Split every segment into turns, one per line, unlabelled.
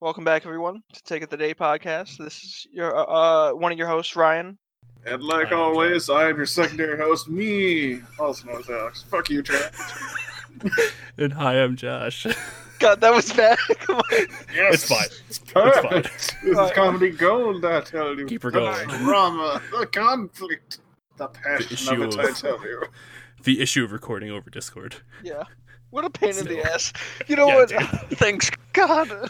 Welcome back, everyone, to Take of the Day podcast. This is your uh, uh, one of your hosts, Ryan.
And like
I'm
always, I am your secondary host, me, also known as Alex. Fuck you, Chad.
And hi, I'm Josh.
God, that was bad. Come on.
Yes,
It's fine.
It's perfect.
It's
This is comedy gold, I tell you.
Keep her
The
going.
drama, the conflict, the passion
issue
of it,
of-
I tell you.
the issue of recording over Discord.
Yeah. What a pain in the ass. You know
Yeah,
what? Thanks God.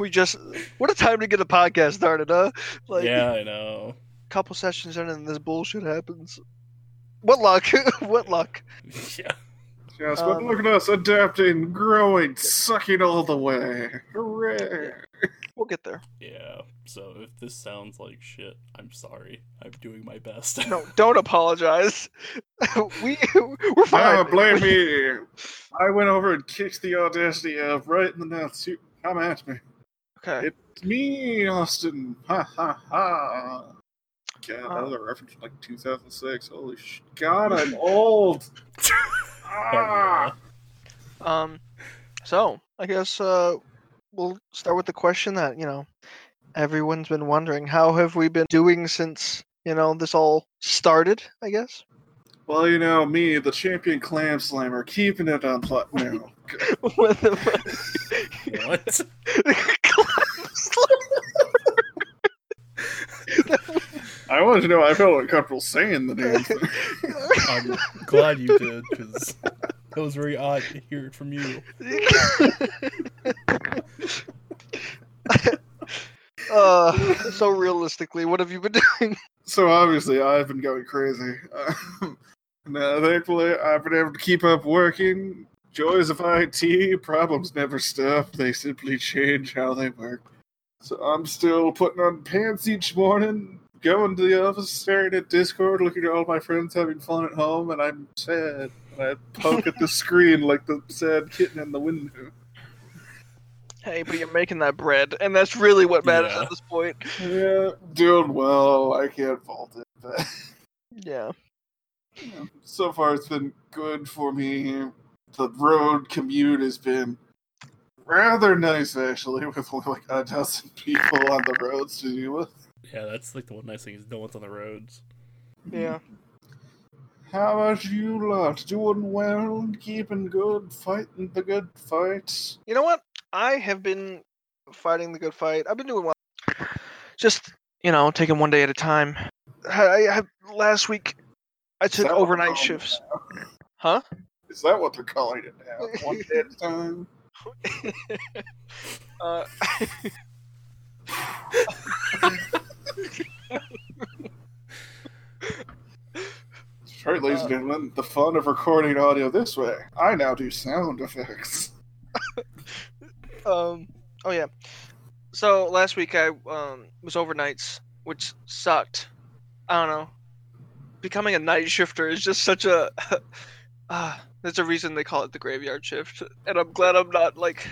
We just what a time to get a podcast started, huh? Like
yeah, I know.
couple sessions in and this bullshit happens. What luck? what luck?
Yeah.
Yes, but
Um,
look at us adapting, growing, sucking all the way. Hooray.
We'll get there.
Yeah. So if this sounds like shit, I'm sorry. I'm doing my best.
No, don't apologize. we we're fine.
Ah, blame me. I went over and kicked the audacity of right in the nuts. You come at me.
Okay.
It's me, Austin. Ha ha ha. God, that was a reference from like 2006. Holy sh! God, I'm old. ah.
Um, so I guess uh, we'll start with the question that you know everyone's been wondering: How have we been doing since you know this all started? I guess.
Well, you know me, the champion clam slammer, keeping it on platinum.
what the fuck?
what?
I wanted to know. I felt uncomfortable saying the name.
I'm glad you did, because that was very odd to hear it from you.
uh, so realistically, what have you been doing?
So obviously, I've been going crazy. Uh, no, thankfully, I've been able to keep up working. Joys of IT, problems never stop. They simply change how they work. So I'm still putting on pants each morning, going to the office, staring at Discord, looking at all my friends having fun at home, and I'm sad. And I poke at the screen like the sad kitten in the window.
Hey, but you're making that bread, and that's really what matters
Yeah.
at this point.
Yeah, doing well. I can't fault it. But
Yeah.
so far it's been good for me. The road commute has been rather nice actually, with only like a dozen people on the roads to deal with.
Yeah, that's like the one nice thing is no one's on the roads.
Yeah.
How about you lot? Doing well, keeping good, fighting the good fights.
You know what? I have been fighting the good fight. I've been doing well. Just you know, taking one day at a time. I, I last week I took overnight shifts. Huh?
Is that what they're calling it now? One day at a time.
Uh,
That's right, ladies and
Uh,
gentlemen, the fun of recording audio this way. I now do sound effects.
um. Oh yeah. So last week I um was overnights, which sucked. I don't know. Becoming a night shifter is just such a. Ah, there's a reason they call it the graveyard shift, and I'm glad I'm not like.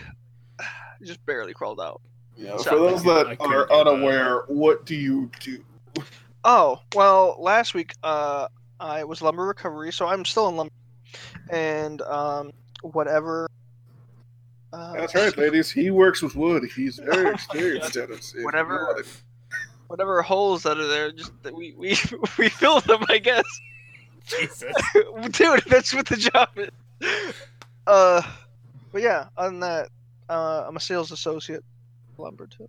Just barely crawled out.
Yeah,
So-
for those that
I
are
do that.
unaware, what do you do?
Oh well, last week uh I was lumber recovery, so I'm still in lumber, and um whatever. Uh,
That's right, ladies. He works with wood. He's very experienced at it. If
Whatever. Whatever holes that are there, just we we we fill them, I guess.
Jesus.
Dude, that's what the job is. Uh, but yeah, on that, uh, I'm a sales associate, lumber too,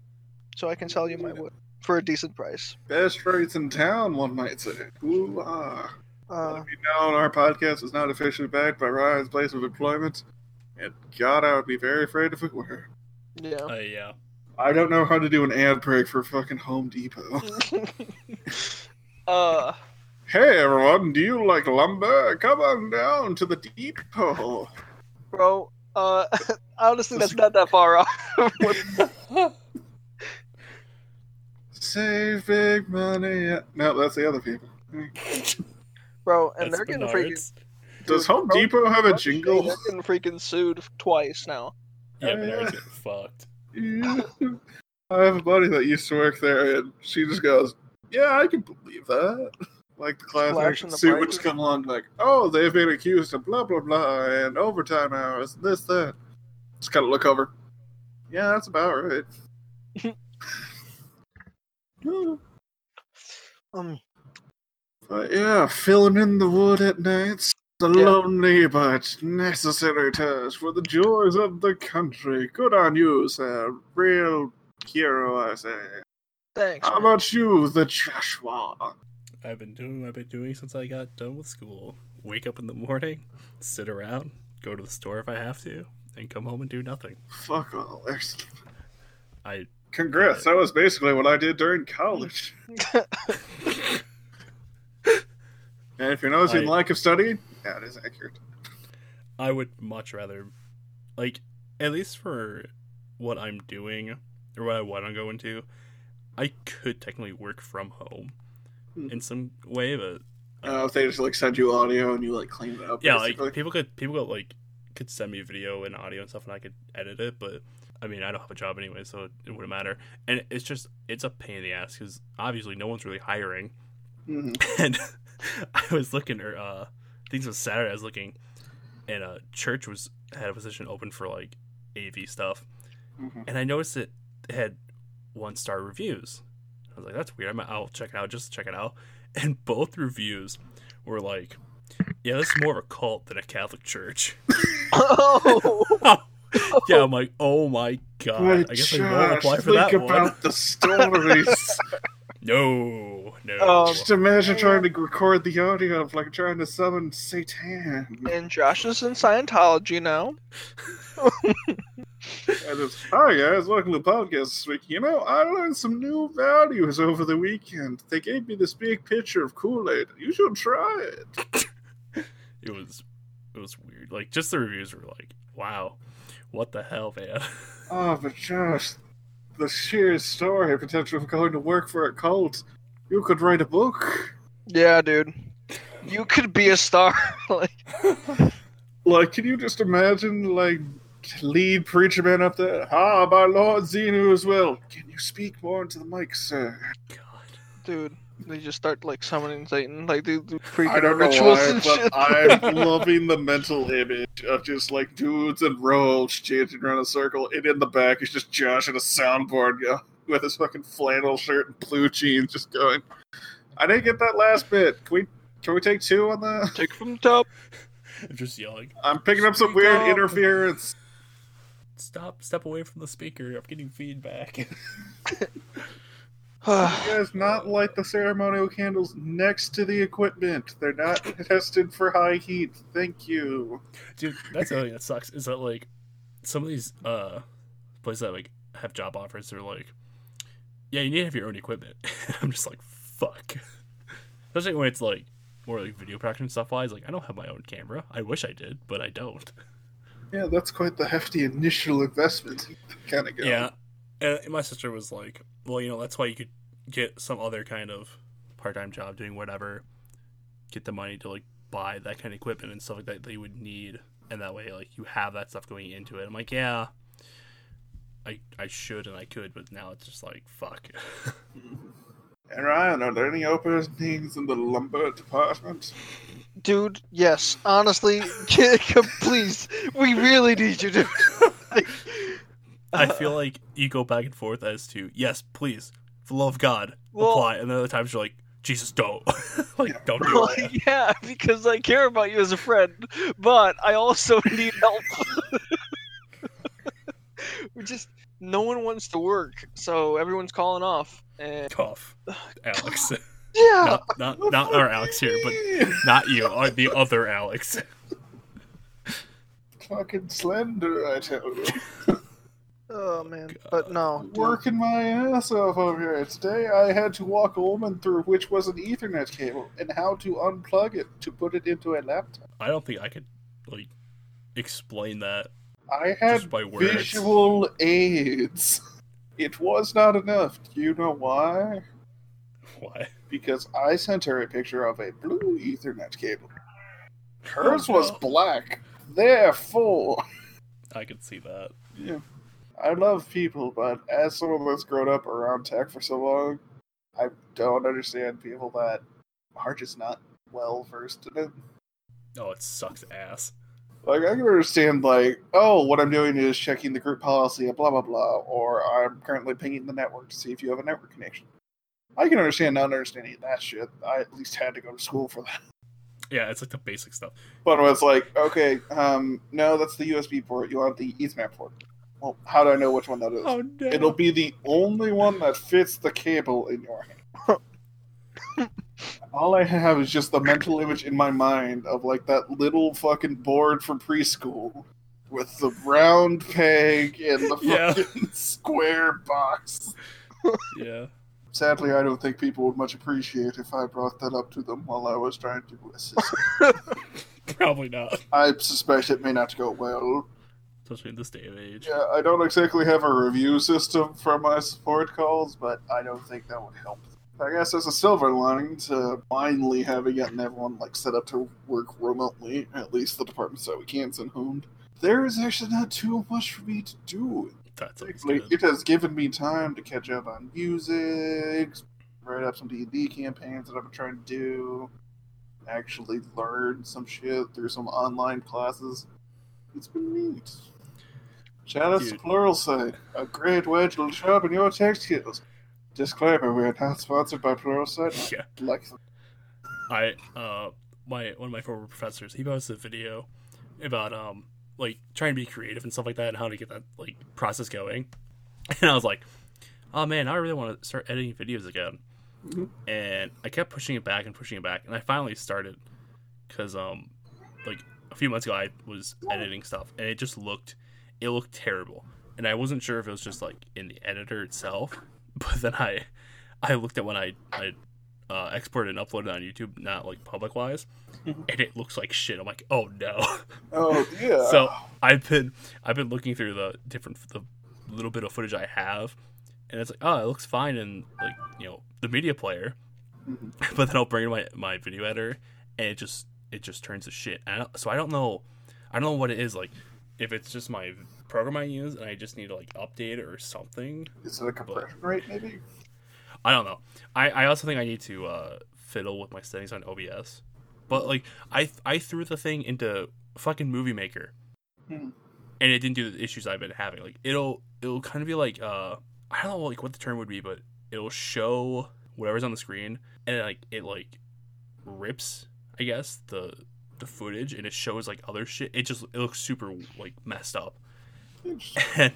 so I can sell you my wood for a decent price.
Best rates in town, one might say. Ooh, ah.
Uh,
Let it be known our podcast is not officially backed by Ryan's place of employment. And God, I would be very afraid if it were.
yeah.
Uh, yeah.
I don't know how to do an ad break for fucking Home Depot.
uh,
hey everyone, do you like lumber? Come on down to the depot.
bro. Uh, honestly, that's not that far off. What-
Save big money. No, that's the other people.
bro, and
That's
they're getting freaking.
Menards.
Does
Dude,
Home
bro,
Depot have a jingle?
They're getting freaking sued twice now.
Yeah, Menards getting fucked.
Yeah. I have a buddy that used to work there, and she just goes, "Yeah, I can believe that." Like the class
Slashing
action
the
suit would just come along, like, "Oh, they've been accused of blah blah blah and overtime hours, and this that." Just kind of look over. Yeah, that's about right.
Um,
but yeah, filling in the wood at night. The
Yeah.
lonely but necessary task for the joys of the country. Good on you, sir. Real hero, I say.
thanks.
How
man.
about you, the Joshua?
I've been doing what I've been doing since I got done with school. Wake up in the morning, sit around, go to the store if I have to, and come home and do nothing.
Fuck all. There's-
I
Congrats. That was basically what I did during college. And if you're noticing
I-
lack of studying, that is accurate.
I would much rather, like, at least for what I'm doing or what I want to go into, I could technically work from home. In some way, but
Uh, if they just like send you audio and you like clean it up.
yeah,
basically.
like people could people could like could send me video and audio and stuff, and I could edit it. But I mean, I don't have a job anyway, so it, it wouldn't matter. And it's just it's a pain in the ass because obviously no one's really hiring.
Mhm.
And I was looking, or uh, it was Saturday. I was looking, and uh, church was had a position open for like AV stuff,
Mhm.
and I noticed it had one star reviews. I was like, that's weird. I'm, I'll check it out just to check it out. And both reviews were like, yeah, this is more of a cult than a Catholic church.
oh,
yeah, I'm like, oh my god.
But
I guess I won't apply for
think
that
about
one.
the stories.
No, no.
Um,
Just imagine trying to record the audio of like trying to summon Satan.
and Josh is in Scientology now.
And it's, hi guys, welcome to the podcast this week. You know, I learned some new values over the weekend. They gave me this big picture of Kool-Aid. You should try it.
it was it was weird. Like just the reviews were like, wow, what the hell, man?
Oh, but Josh, the sheer story potential of going to work for a cult. You could write a book.
Yeah, dude. You could be a star. like,
Like, can you just imagine, like, lead preacher man up there? Ah, my Lord Xenu as well. Can you speak more into the mic, sir?
God.
dude, they just start like summoning Satan, like they do
I
freaking
don't know
rituals
why,
and
but
shit.
I'm loving the mental image of just like dudes and robes chanting around a circle, and in the back is just Josh in a soundboard go, with his fucking flannel shirt and blue jeans, just going. I didn't get that last bit. Can we can we take two on the?
Take from the top.
I'm just yelling,
I'm picking up some
Speak
weird
up.
interference.
Stop, step away from the speaker. I'm getting feedback.
You guys not light the ceremonial candles next to the equipment. They're not tested for high heat. Thank you.
Dude, that's the other thing that sucks is that like some of these uh places that like have job offers, they're like, yeah, you need to have your own equipment. I'm just like, fuck. Especially when it's like more like video production stuff wise. Like, I don't have my own camera. I wish I did, but I don't.
Yeah, that's quite the hefty initial investment. Kind of go.
Yeah, and my sister was like, "Well, you know, that's why you could get some other kind of part-time job doing whatever, get the money to like buy that kind of equipment and stuff like that that you would need, and that way, like, you have that stuff going into it." I'm like, "Yeah, I I should and I could, but now it's just like fuck." Mm-hmm.
And Ryan, are there any openings in the lumber department?
Dude, yes. Honestly, Jacob, please, we really need you to.
I feel like you go back and forth as to yes, please, for the love of God,
Well-
apply, and then other times you're like, Jesus, don't, like,
Yeah,
don't do
Well,
it.
yeah, because I care about you as a friend, but I also need help. we just no one wants to work, so everyone's calling off. And
Cough, Alex.
yeah,
not not not our Alex here, but not you, or the other Alex.
fucking slender, I tell you.
oh man, but no, dude.
Working my ass off over here. Today I had to walk a woman through which was an Ethernet cable and how to unplug it to put it into a laptop.
I don't think I could like explain that.
I had visual aids. It was not enough. Do you know why?
Why?
Because I sent her a picture of a blue Ethernet cable. Hers oh, was
no.
black. Therefore,
I could see that.
yeah. I love people, but as someone that's grown up around tech for so long, I don't understand people that are just not well versed in it.
Oh, it sucks ass.
Like I can understand, like, oh, what I'm doing is checking the group policy and blah blah blah, or I'm currently pinging the network to see if you have a network connection. I can understand not understanding that shit. I at least had to go to school for that.
Yeah, it's like the basic stuff.
But when it's like, okay, um, no, that's the USB port. You want the Ethernet port. Well, how do I know which one that is?
Oh no!
It'll be the only one that fits the cable in your hand. All I have is just the mental image in my mind of like that little fucking board from preschool with the round peg and the
Yeah.
fucking square box.
yeah.
Sadly, I don't think people would much appreciate if I brought that up to them while I was trying to assist.
Probably not.
I suspect it may not go well.
Especially in this day of age.
Yeah, I don't exactly have a review system for my support calls, but I don't think that would help. I guess there's a silver lining to finally having gotten everyone like set up to work remotely, at least the departments that we can't send home. There is actually not too much for me to do.
That's
Like, it has given me time to catch up on music, write up some D&D campaigns that I've been trying to do, actually learn some shit through some online classes. It's been neat. Shout out to. Pluralsight, a great way to sharpen your tech skills. Disclaimer, we are not sponsored by Pluralsight.
Yeah.
Like.
I uh my one of my former professors, he posted a video about um like trying to be creative and stuff like that and how to get that like process going. And I was like, oh man, I really want to start editing videos again.
Mhm.
And I kept pushing it back and pushing it back, and I finally started because um like a few months ago I was editing stuff and it just looked it looked terrible, and I wasn't sure if it was just like in the editor itself, but then I I looked at when I I uh, exported and uploaded on YouTube, not like public wise,
Mhm.
and it looks like shit. I'm like, oh no.
Oh, yeah.
so I've been I've been looking through the different the little bit of footage I have, and it's like, oh, it looks fine in like you know the media player,
Mhm.
but then I'll bring in my my video editor, and it just it just turns to shit. And I so I don't know, I don't know what it is like. If it's just my program I use and I just need to like update it or something,
Is it a compression rate, maybe?
I don't know. I, I also think I need to uh, fiddle with my settings on OBS. But like I I threw the thing into fucking Movie Maker,
Hmm.
and it didn't do the issues I've been having. Like it'll it'll kind of be like uh I don't know like what the term would be, but it'll show whatever's on the screen, and it, like it like rips I guess the the footage, and it shows like other shit. It just it looks super like messed up. And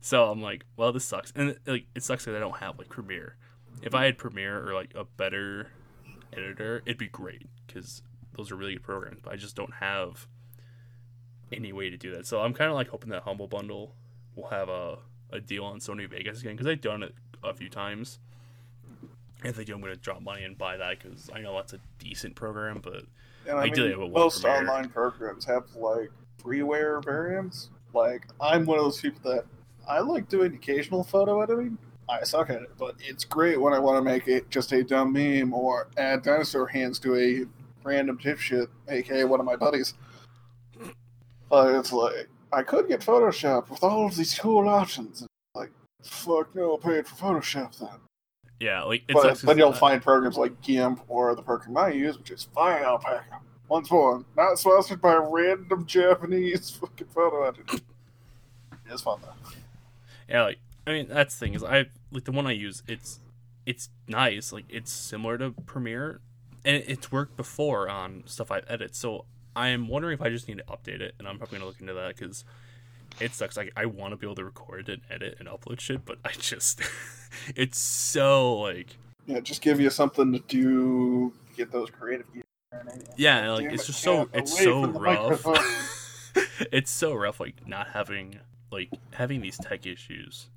so I'm like, well, this sucks. And like, it sucks that I don't have like Premiere. If I had Premiere or like a better editor, it'd be great because those are really good programs. But I just don't have any way to do that. So I'm kind of like hoping that Humble Bundle will have a, a deal on Sony Vegas again because I've done it a few times. If they do, I'm going to drop money and buy that because I know that's a decent program. But
And I
Ideally,
mean,
it
most online programs have like freeware variants. Like, I'm one of those people that I like doing occasional photo editing. I suck at it, but it's great when I want to make it just a dumb meme or add dinosaur hands to a random dipshit, aka one of my buddies. But it's like, I could get Photoshop with all of these cool options. Like, fuck no, I'll pay it for Photoshop then.
yeah, like
But then you'll find programs like GIMP or the program I use, which is FireAlpaca. Once more, not sponsored by a random Japanese fucking photo editor. It's fun though.
Yeah, like I mean that's the thing is I like the one I use. It's it's nice. Like it's similar to Premiere, and it's worked before on stuff I've edited. So I'm wondering if I just need to update it, and I'm probably gonna look into that because it sucks. Like I want to be able to record and edit and upload shit, but I just it's so like
Yeah, just give you something to do, get those creative gears.
Yeah, like it's just so it's so rough. it's so rough like not having like having these tech issues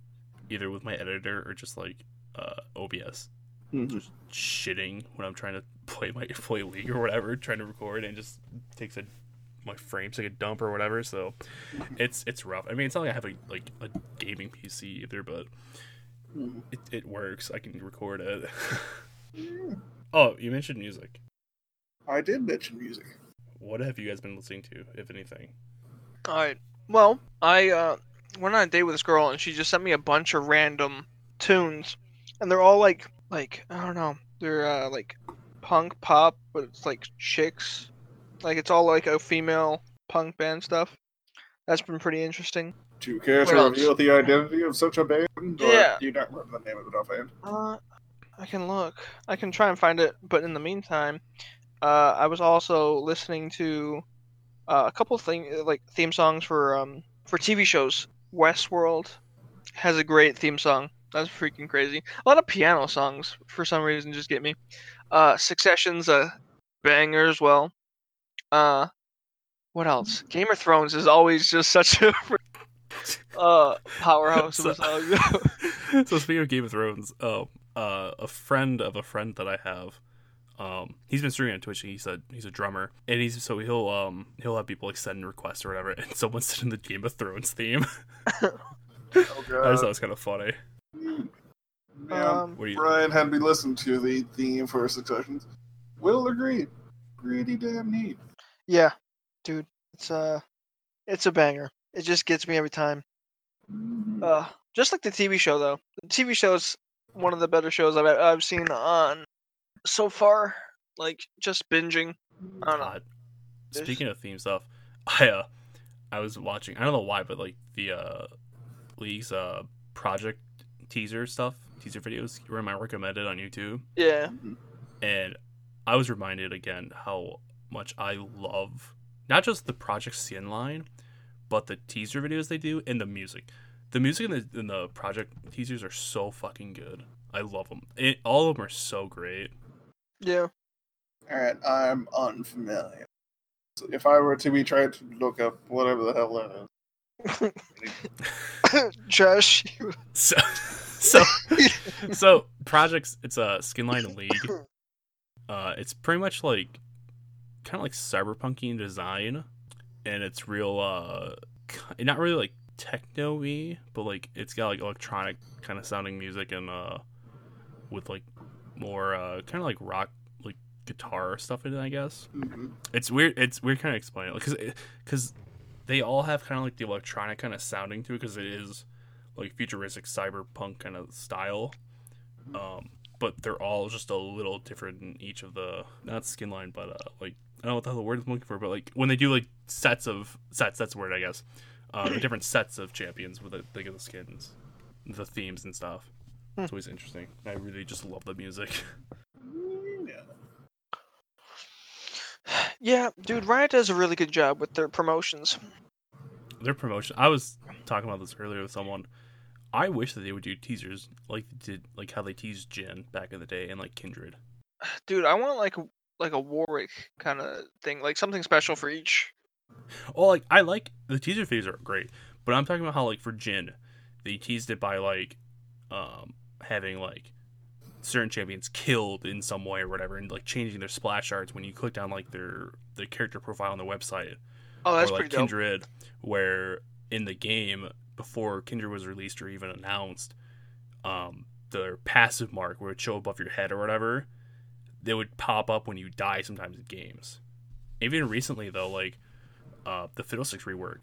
either with my editor or just like uh OBS
Mhm.
shitting when I'm trying to play my play League or whatever, trying to record and just takes a my frames take a dump or whatever. So it's it's rough. I mean, it's not like I have a like a gaming PC either, but
Mhm.
it, it works. I can record it. oh, you mentioned music.
I did mention music.
What have you guys been listening to, if anything?
All right. Well, I uh, went on a date with this girl, and she just sent me a bunch of random tunes, and they're all like, like I don't know, they're uh, like punk pop, but it's like chicks, like it's all like a female punk band stuff. That's been pretty interesting.
Do you care to reveal the identity of such a band? Or
Yeah.
do you not remember the name of it offhand?
Uh, I can look. I can try and find it. But in the meantime, uh, I was also listening to uh, a couple thing like theme songs for um for TV shows. Westworld has a great theme song. That's freaking crazy. A lot of piano songs for some reason just get me. Uh, Succession's a banger as well. Uh, what else? Game of Thrones is always just such a uh powerhouse
So- so speaking of Game of Thrones, um, uh, a friend of a friend that I have, um, he's been streaming on Twitch. And he said he's a drummer, and he's so he'll um he'll have people like send requests or whatever, and someone sent in the Game of Thrones theme.
Oh
I just thought it was kind of funny.
Yeah,
Um,
What you?
Brian had me listen to the theme for Successions. Will agree. Pretty damn neat.
Yeah, dude, it's uh it's a banger. It just gets me every time.
Mhm.
Uh, just like the TV show though. The TV show is one of the better shows I've I've seen on so far. Like just binging. I don't know.
God. Speaking of theme stuff, I uh, I was watching. I don't know why, but like the uh, League's uh project teaser stuff, teaser videos were my recommended on YouTube.
Yeah.
and I was reminded again how much I love not just the project skin line, but the teaser videos they do and the music. The music in the in the project teasers are so fucking good. I love them. It, all of them are so great.
Yeah.
Alright, I'm unfamiliar. So if I were to be trying to look up whatever the hell that is.
Josh.
So, so, so projects. It's a skinline league. Uh, it's pretty much like kind of like cyberpunky in design, and it's real. Uh, not really like techno-y, but like it's got like electronic kind of sounding music and uh, with like more uh kind of like rock like guitar stuff in it. I guess
Mhm.
it's weird. It's weird kind of explain it because because they all have kind of like the electronic kind of sounding to it because it is like futuristic cyberpunk kind of style. Um, but they're all just a little different in each of the not skin line, but uh, like I don't know what the hell the word I'm looking for, but like when they do like sets of sets, that's the word I guess. Uh, different sets of champions with the, like, the skins, the themes and stuff. It's always interesting. I really just love the music.
Yeah.
yeah, dude, Riot does a really good job with their promotions.
their promotion i was talking about this earlier with someone i wish that they would do teasers like they did like how they teased Jhin back in the day and like kindred
Dude, I want like like a Warwick kind of thing, like something special for each.
oh like i like the teaser videos are great but i'm talking about how like for Jhin, they teased it by like um having like certain champions killed in some way or whatever and like changing their splash arts when you click down like their their character profile on their website
Oh, that's
or like
pretty dope.
Kindred, where in the game before Kindred was released or even announced, um, their passive mark would show above your head or whatever. They would pop up when you die sometimes in games. Even recently though, like uh, the Fiddlesticks rework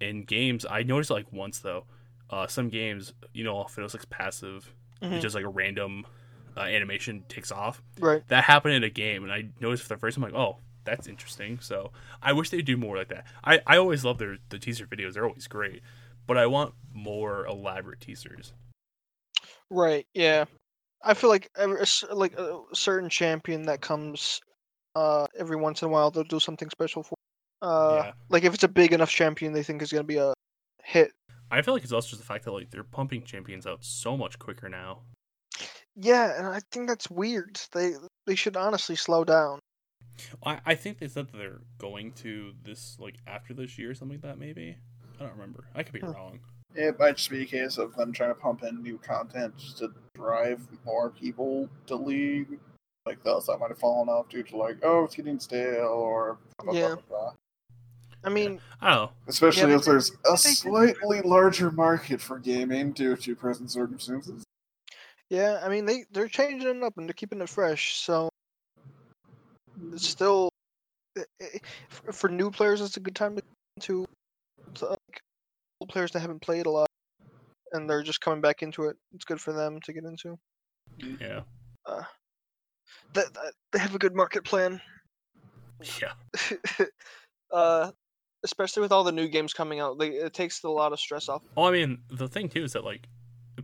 in games, I noticed like once though, uh, some games, you know, Fiddlesticks passive,
Mhm.
it's just like a random uh, animation takes off
Right.
that happened in a game and i noticed for the first time like oh that's interesting so i wish they'd do more like that i, I always love their the teaser videos they're always great but i want more elaborate teasers
Right. Yeah. I feel like every, like a certain champion that comes uh every once in a while they'll do something special for. Uh,
Yeah.
like if it's a big enough champion they think is gonna be a hit.
I feel like it's also just the fact that like they're pumping champions out so much quicker now
Yeah, and I think that's weird. They they should honestly slow down.
i, I think they said that they're going to this like after this year or something like that maybe i don't remember i could be
Hmm.
wrong
It might just be a case of them trying to pump in new content just to drive more people to League. Like those that might have fallen off due to like, oh, it's getting stale or blah, blah,
Yeah.
blah, blah, blah.
I mean,
i don't
Especially
Yeah,
if there's a
they-
slightly larger market for gaming due to present circumstances.
yeah, I mean they they're changing it up and they're keeping it fresh. So it's still i- i- for- for new players. It's a good time to to, to like old players that haven't played a lot and they're just coming back into it. It's good for them to get into.
yeah
That, that they have a good market plan.
yeah
uh, especially with all the new games coming out. Like, it takes a lot of stress off.
Well, I mean, the thing too is that like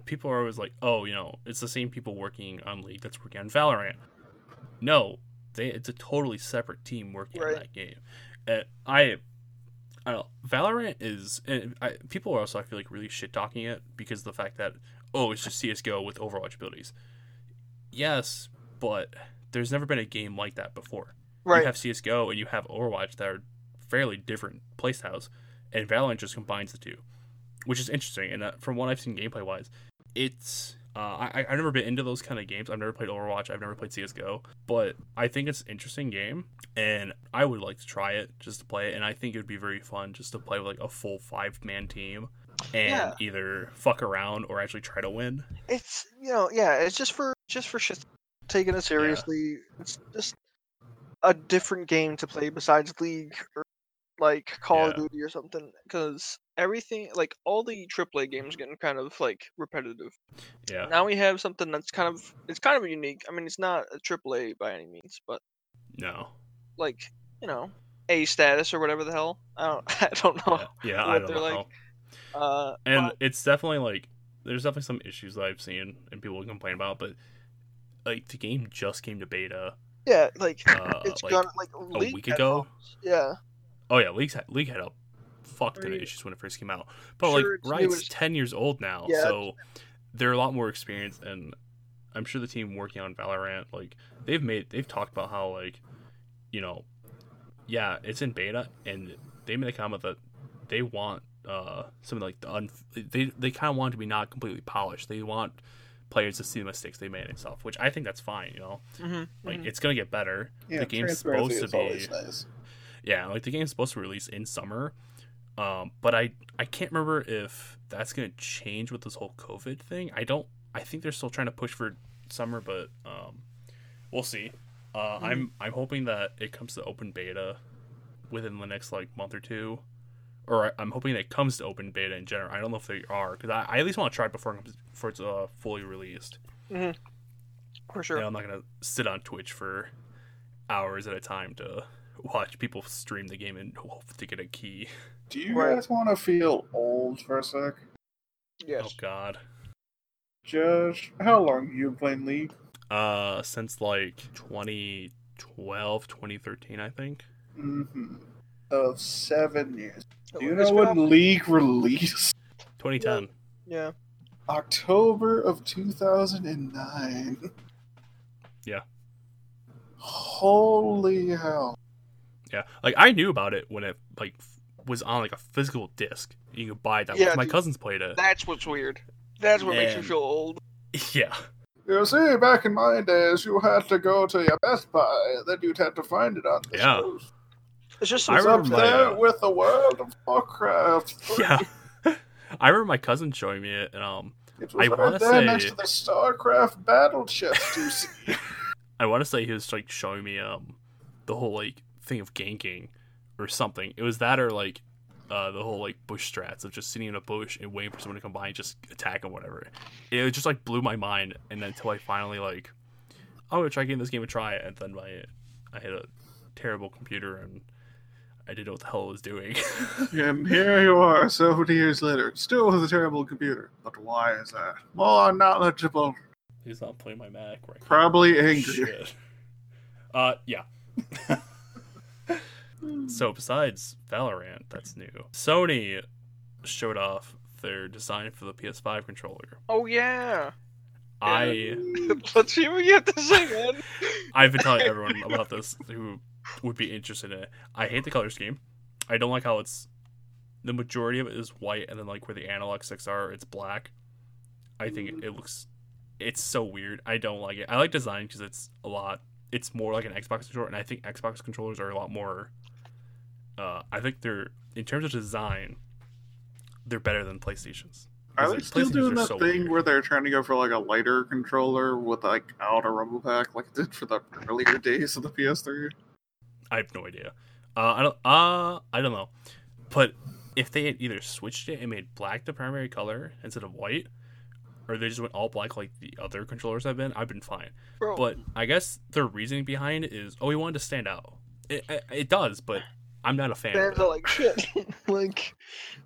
people are always like, oh, you know, it's the same people working on League that's working on Valorant. No, they it's a totally separate team working
Right.
on that game. Uh, I, I don't know. Valorant is and I, people are also I feel like really shit talking it because of the fact that oh, it's just CS:GO with Overwatch abilities. Yes, but there's never been a game like that before.
Right.
You have CS:GO and you have Overwatch that are fairly different playstyles, and Valorant just combines the two, which is interesting. And uh, from what I've seen gameplay wise, it's uh, I I've never been into those kind of games. I've never played Overwatch. I've never played CS:GO, but I think it's an interesting game, and I would like to try it just to play it. And I think it would be very fun just to play with like a full five man team. And
Yeah.
either fuck around or actually try to win.
it's you know yeah it's just for just for shit taking it seriously it's just a different game to play besides league or like call of duty or something because everything like all the aaa games getting kind of like repetitive
Yeah,
now we have something that's kind of it's kind of unique i mean it's not a aaa by any means but
no,
like you know a status or whatever the hell i don't i don't know
yeah, yeah I don't
they're
know.
like. uh
and
but-
it's definitely like there's definitely some issues that I've seen and people complain about, but like the game just came to beta.
yeah like
Uh,
it's
like
gonna like
a week ago.
yeah
Oh yeah, League had, League had a fuck ton of issues when it first came out, but
Sure,
like
it's
Riot's
it's-
ten years old now,
Yeah.
so they're a lot more experienced, and I'm sure the team working on Valorant, like they've made they've talked about how like you know, yeah, it's in beta, and they made a comment that they want uh something like the un- they they kind of want to be not completely polished. They want players to see the mistakes they made and stuff, which I think that's fine. You know,
mm-hmm.
like it's gonna get better.
Yeah,
the game's supposed to be
nice.
Yeah, like the game's supposed to release in summer. Um, but I I can't remember if that's gonna change with this whole COVID thing. I don't. I think they're still trying to push for summer, but um, we'll see. Uh, I'm I'm hoping that it comes to open beta within the next like month or two, or I- I'm hoping that it comes to open beta in general. I don't know if they are because I, I at least want to try it before it comes, before it's uh, fully released.
for sure
I'm not gonna sit on Twitch for hours at a time to watch people stream the game and hope to get a key.
Do you
Right.
guys want to feel old for a sec?
yes
Oh God.
Josh, how long have you been playing League?
Uh, since like 2012, 2013, I think.
Mm-hmm. Of seven years. Do you know when League released?
2010.
yeah
October of 2009.
Yeah.
Holy hell.
Yeah, like I knew about it when it like f- was on like a physical disc. You could buy that.
Yeah,
my
dude.
cousins played it.
that's what's weird that's what makes you feel old
yeah,
You see, back in my days, you had to go to your Best Buy, then you'd have to find it on the
Yeah.
shelves.
it's just
I
It's up
remember my,
there
uh,
with the World of Warcraft.
yeah. I remember my cousin showing me it, and um,
It was
I
right
wanna
there
say-
next to the StarCraft battle chest you see.
I want to say he was like showing me um the whole like thing of ganking or something. It was that or like uh the whole like bush strats of just sitting in a bush and waiting for someone to come by and just attack and whatever. It just like blew my mind, and then until I finally like, I'm gonna try giving this game a try, and then my I had a terrible computer and I didn't know what the hell I was doing.
and here you are, so many years later, still with a terrible computer. But why is that? More knowledgeable,
He's not playing my Mac right. now.
probably angry.
Uh, yeah. so besides Valorant, that's new. Sony showed off their design for the PS5 controller.
oh yeah
I
let's see what you have to say man
I've been telling everyone about this who would be interested in it. I hate the color scheme. I don't like how it's the majority of it is white and then like where the analog sticks are, it's black. I think it, it looks it's so weird. I don't like it. I like design because it's a lot. It's more like an Xbox controller, and I think Xbox controllers are a lot more. Uh, I think they're in terms of design, they're better than PlayStations.
Are they still doing that
so
thing
weird.
where they're trying to go for like a lighter controller with like out a rumble pack, like it did for the earlier days of the PS3?
I have no idea. Uh, I don't. Uh, I don't know. But if they had either switched it and made black the primary color instead of white, or they just went all black like the other controllers have been, I've been fine.
Bro,
But I guess their reasoning behind it is, oh, we wanted to stand out. It, it, it does, but I'm not a fan.
Fans
it.
are like shit. like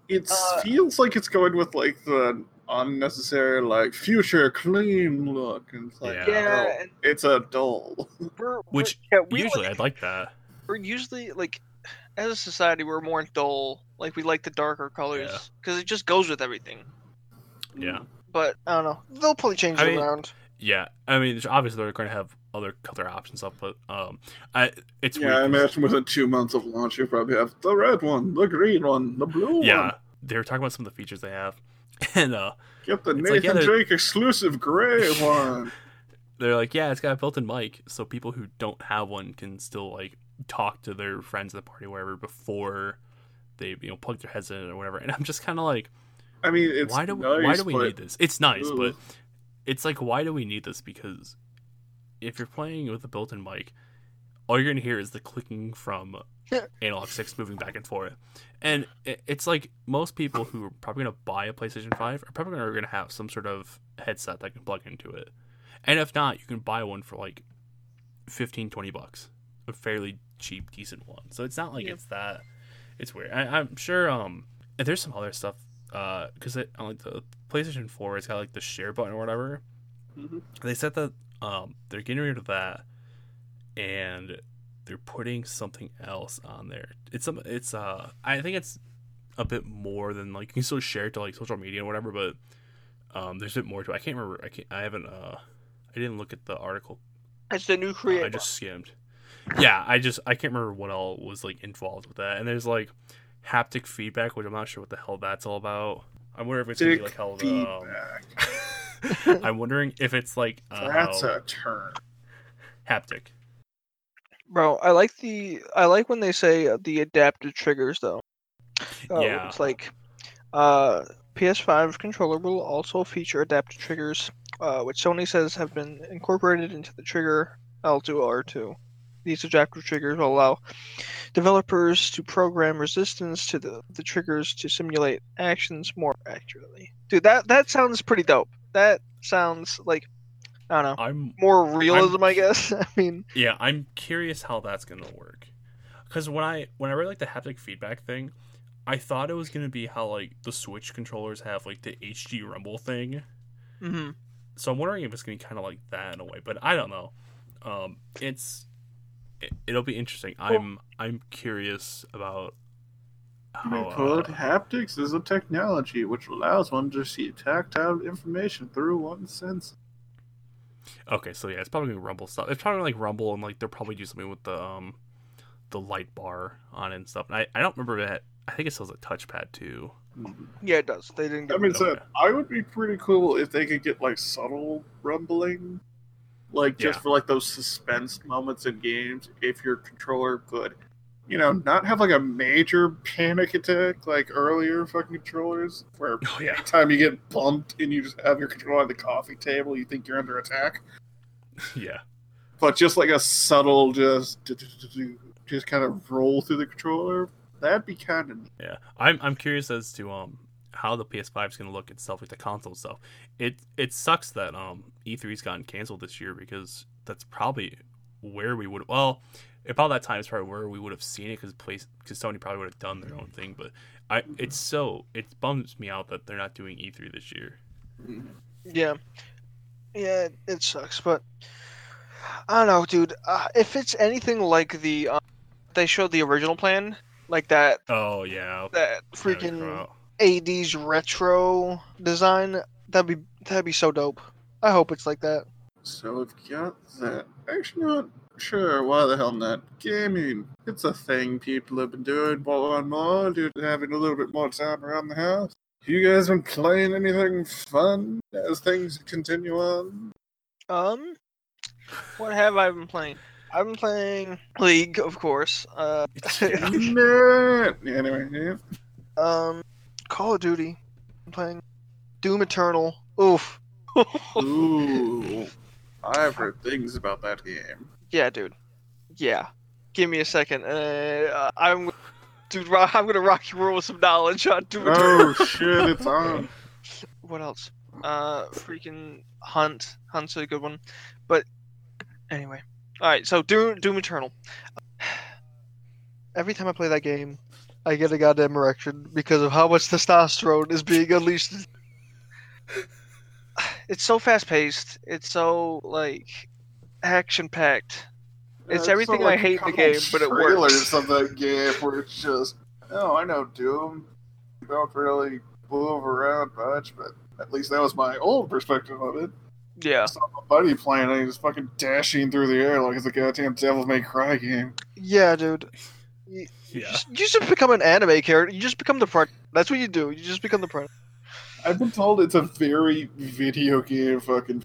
It
Uh,
feels like it's going with like the unnecessary like future clean look, and it's like
Yeah.
yeah,
no,
and
it's a dull.
we're,
Which
we're, yeah, we
Usually,
like-
I'd like that.
we're usually like as a society we're more dull. Like we like the darker colors because it just goes with everything.
Yeah.
But I don't know. They'll probably change
I
it
mean,
around.
Yeah, I mean, obviously they're going to have other color options up, but um, I it's
Yeah, I imagine within two months of launch, you probably have the red one, the green one, the blue
yeah,
one.
Yeah, they were talking about some of the features they have, and uh,
Get the Nathan
like, yeah,
Drake exclusive gray one.
they're like, yeah, it's got a built-in mic, so people who don't have one can still like talk to their friends at the party, or wherever, before they you know plug their heads in or whatever. And I'm just kind of like,
I mean, it's
why do
nice,
why do we
but
need this? It's nice,
Ugh.
but it's like, why do we need this? Because if you're playing with a built-in mic, all you're gonna hear is the clicking from analog sticks moving back and forth, and it's like most people who are probably gonna buy a PlayStation Five are probably gonna, gonna have some sort of headset that can plug into it, and if not, you can buy one for like 15, 20 bucks, a fairly cheap, decent one. So it's not like
Yep.
it's that. It's weird. I, I'm sure. Um, and there's some other stuff. Uh, because it on like the PlayStation Four, it's got like the share button or whatever.
Mhm.
They said that um they're getting rid of that, and they're putting something else on there. It's some. It's uh. I think it's a bit more than like you can still share it to like social media or whatever, but um, there's a bit more to. it. I can't remember. I can't. I haven't. Uh, I didn't look at the article
It's the new
uh,
creator.
I just skimmed. Yeah, I just I can't remember what all was like involved with that. And there's like haptic feedback, which I'm not sure what the hell that's all about. I wonder if it's gonna be like how the. Um. I'm wondering if it's like uh,
That's a term.
haptic.
Bro, I like the I like when they say uh, the adaptive triggers though. Uh,
Yeah.
It's like uh PS5 controller will also feature adaptive triggers, uh, which Sony says have been incorporated into the trigger L2 R2. These adaptive triggers will allow developers to program resistance to the, the triggers to simulate actions more accurately. Dude, that that sounds pretty dope. That sounds like I don't know,
I'm
more realism, I guess. I mean,
yeah, I'm curious how that's gonna work. Because when I when I read like the haptic feedback thing, I thought it was gonna be how like the Switch controllers have like the HD Rumble thing.
mhm.
so I'm wondering if it's gonna be kind of like that in a way, but I don't know. Um, it's it, it'll be interesting. I'm I'm curious about how.
Code
Uh,
haptics is a technology which allows one to see tactile information through one's sense.
okay, so yeah, it's probably gonna Rumble stuff. It's probably like Rumble, and like they'll probably do something with the um the light bar on it and stuff. And I I don't remember that. I think it still has a touchpad too.
Yeah, it does. They didn't
That
get
being
rid of
said, I would be pretty cool if they could get like subtle rumbling, like just
Yeah.
for like those suspense moments in games. If your controller could, you know, not have like a major panic attack like earlier fucking controllers, where
Oh yeah,
anytime you get bumped and you just have your controller on the coffee table, you think you're under attack.
yeah,
But just like a subtle, just just kind of roll through the controller. That'd be kind of
yeah. I'm I'm curious as to um how the PS5 is gonna look itself, like the console stuff. It it sucks that um E3's gotten canceled this year because that's probably where we would well about that time is probably where we would have seen it because place because Sony probably would have done their own thing. But I it's so it bums me out that they're not doing E3 this year.
Yeah, yeah, it, it sucks, but I don't know, dude. Uh, if it's anything like the um, they showed the original plan, like that
Oh yeah,
that
I know what you're talking
freaking
about.
AD's retro design, that'd be that'd be so dope. I hope it's like that.
So we've got that. Actually, not sure why the hell not. Gaming. It's a thing people have been doing more and more due to having a little bit more time around the house. You guys been playing anything fun as things continue on?
Um, what have I been playing? I've been playing League, of course. Uh,
Yeah.
Anyway, yeah.
um, Call of Duty. I'm playing Doom Eternal. Oof.
Ooh. I've heard things about that game.
Yeah, dude. Yeah. Give me a second. Uh, I'm, dude. I'm gonna rock your world with some knowledge on Doom Eternal.
Oh shit, it's on.
What else? Uh, freaking Hunt. Hunt's a good one. But anyway, all right. So Doom, Doom Eternal. every time I play that game, I get a goddamn erection because of how much testosterone is being unleashed. It's so fast paced. It's so like action packed. It's
Yeah,
everything
so, like,
I hate in the game, but it works.
trailers
works.
of that game where it's just, oh, I know Doom. You don't really move around much, but at least that was my old perspective of it.
Yeah,
I saw my buddy playing and he was fucking dashing through the air like it's a goddamn Devil May Cry game.
yeah, dude. You, you
Yeah.
just, you just become an anime character. You just become the predator. That's what you do. You just become the predator.
I've been told it's a very video game fucking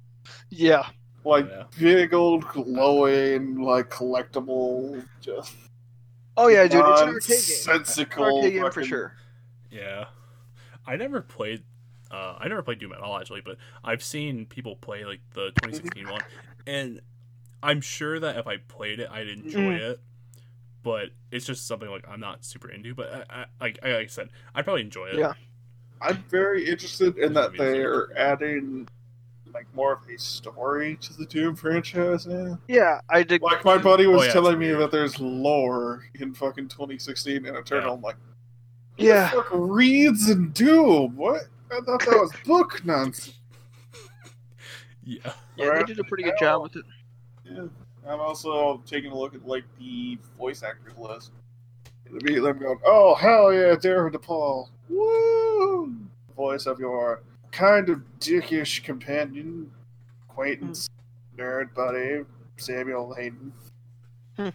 Yeah,
like
Yeah.
big old glowing like collectible just
Oh yeah, dude. It's an arcade game. Arcade game for sure.
Yeah, I never played. Uh, I never played Doom at all, actually, but I've seen people play like the 2016 one, and I'm sure that if I played it, I'd enjoy
Mm.
it. But it's just something like I'm not super into. But I, I, like, like I said, I'd probably enjoy it.
Yeah.
I'm very interested in that they're adding like more of a story to the Doom franchise now.
Yeah, I did.
Like my buddy was
Oh, yeah,
telling me that there's lore in fucking 2016 and Eternal.
Yeah.
I'm like, who
Yeah.
the fuck reads in Doom? What? I thought that was book nonsense.
Yeah.
Yeah, they did a pretty good job with it.
Yeah. I'm also taking a look at like the voice actors list. It'll be them going, "Oh hell yeah, Darin De Paul, woo!" Voice of your kind of dickish companion, acquaintance, nerd buddy, Samuel Hayden.
Hmm.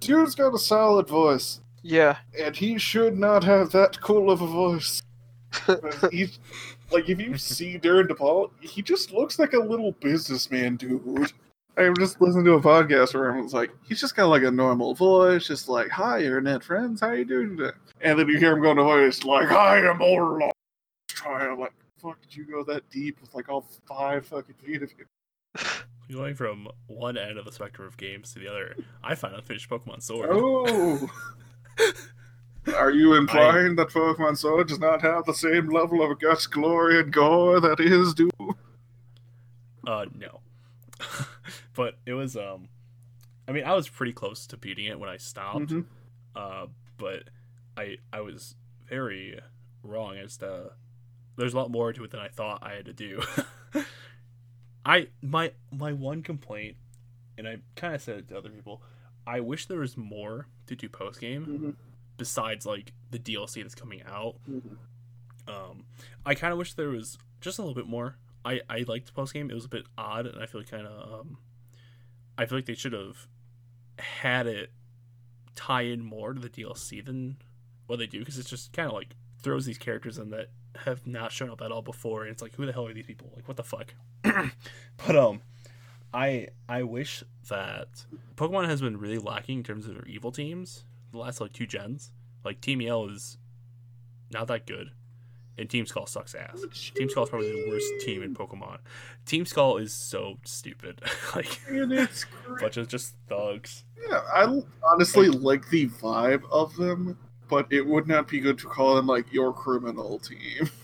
Dude's got a solid voice,
Yeah,
and he should not have that cool of a voice. He's like, if you see Darin De Paul, he just looks like a little businessman dude. I just listened to a podcast where everyone's like, he's just got like a normal voice, just like, "Hi, internet friends, how you doing today?" And then you hear him go into voice like, "I am Orlok." Try, I'm like, "Fuck, did you go that deep with like all five fucking feet of you?"
Going from one end of the spectrum of games to the other, I finally finished Pokemon Sword.
Oh. Are you implying that Pokemon Sword does not have the same level of guts, glory, and gore that is Doom?
Uh, no. but it was um, I mean, I was pretty close to beating it when I stopped.
Mhm.
Uh, but I I was very wrong as to there's a lot more to it than I thought I had to do. I my my one complaint, and I kind of said it to other people. I wish there was more to do post game
Mhm.
besides like the DLC that's coming out.
Mhm.
Um, I kind of wish there was just a little bit more. I I liked post game. It was a bit odd, and I feel kind of um, I feel like they should have had it tie in more to the DLC than what they do because it's just kind of like throws these characters in that have not shown up at all before, and it's like who the hell are these people? Like what the fuck? but um, I I wish that Pokemon has been really lacking in terms of their evil teams the last like two gens. Like Team Yell is not that good, and Team Skull sucks ass. Team Skull is probably the worst team in Pokemon. Team Skull is so stupid. like
And it's great.
bunch of just thugs.
Yeah, I honestly like the vibe of them, but it would not be good to call them like your criminal team.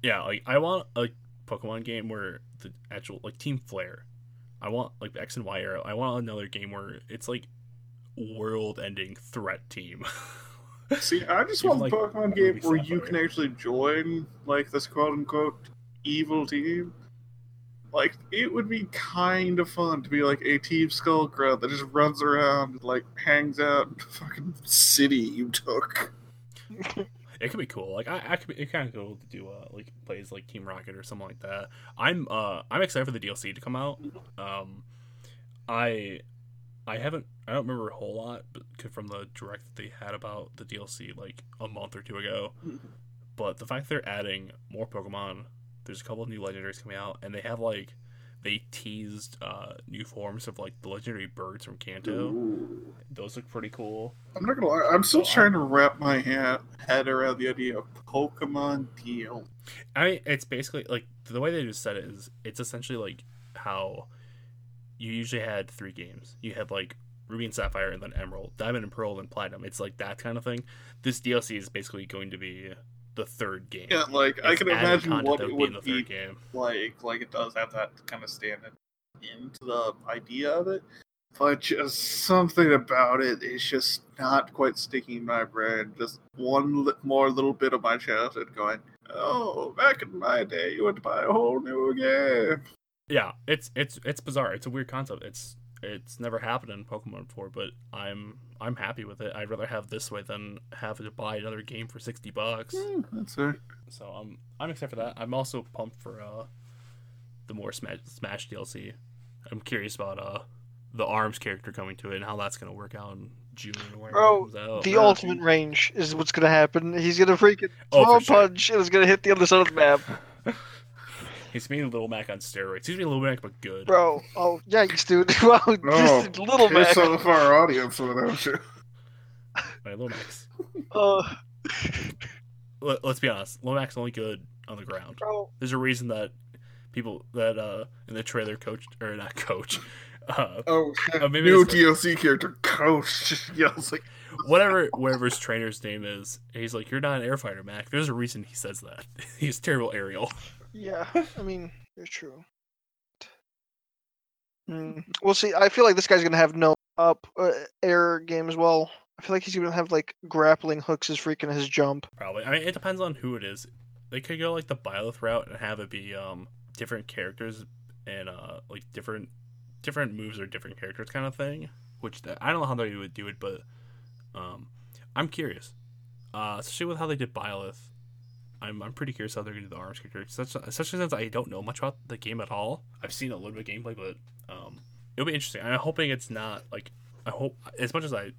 Yeah, like I want a Pokemon game where the actual like Team Flare. I want like X and Y arrow. I want another game where it's like world-ending threat team.
See, I just
Even,
want
like,
a Pokemon game where you can actually join like this quote unquote evil team. Like it would be kind of fun to be like a Team skull Skullgrunt that just runs around and like hangs out in the fucking city you took.
it could be cool. Like I, I could be it kind of cool to do uh like plays like Team Rocket or something like that. I'm uh I'm excited for the DLC to come out. Um, I I haven't I don't remember a whole lot but from the direct that they had about the DLC like a month or two ago. But the fact they're adding more Pokemon, there's a couple of new legendaries coming out, and they have like they teased uh, new forms of like the legendary birds from Kanto.
Ooh.
Those look pretty cool.
I'm not gonna lie, I'm still
So
trying to wrap my ha- head around the idea of Pokemon deal.
I mean, it's basically like the way they just said it is it's essentially like how you usually had three games. You had like Ruby and Sapphire and then Emerald, Diamond and Pearl and Platinum. It's like that kind of thing. This DLC is basically going to be the third game.
Yeah, like I can imagine what it
would be
would be
game.
like. Like it does have that kind of stand into the idea of it. but just something about it is just not quite sticking in my brain. Just one li- more little bit of my childhood going, oh, back in my day, you had to buy a whole new game.
Yeah, it's it's it's bizarre. It's a weird concept. It's it's never happened in Pokemon before, but I'm I'm happy with it. I'd rather have this way than have to buy another game for sixty bucks.
That's it.
So I'm I'm excited for that. I'm also pumped for uh the more Smash Smash DLC. I'm curious about uh the Arms character coming to it and how that's gonna work out in June or
Bro,
out.
The
Uh,
ultimate range is what's gonna happen. He's gonna freaking
Oh,
throw
sure.
punch and it's gonna hit the other side of the map.
He's being Little Mac on steroids. He's being Little Mac but good.
Bro, oh yikes, dude. wow,
Oh,
just little
Piss
Mac.
off our audience without you.
Right, Little Mac's.
Uh,
Let, let's be honest. Little Mac's only good on the ground.
bro,
There's a reason that people that uh in the trailer coach or not coach uh
Oh, shit.
Uh, maybe
new
it's like-
DLC character, Coach, just yells like,
whatever whatever his trainer's name is he's like you're not an air fighter mac there's a reason he says that he's terrible aerial
yeah. I mean, it's true. Mm, we'll see. I feel like this guy's gonna have no up uh, air game as well. I feel like he's gonna have like grappling hooks as freaking his jump.
probably i mean it depends on who it is they could go like the Byleth route and have it be um different characters and uh like different different moves or different characters kind of thing which the, i don't know how they would do it but um i'm curious uh especially with how they did Byleth I'm, I'm pretty curious how they're gonna do the arms character, such especially since I don't know much about the game at all. I've seen a little bit of gameplay, but um, it'll be interesting. I'm hoping it's not like I hope as much as I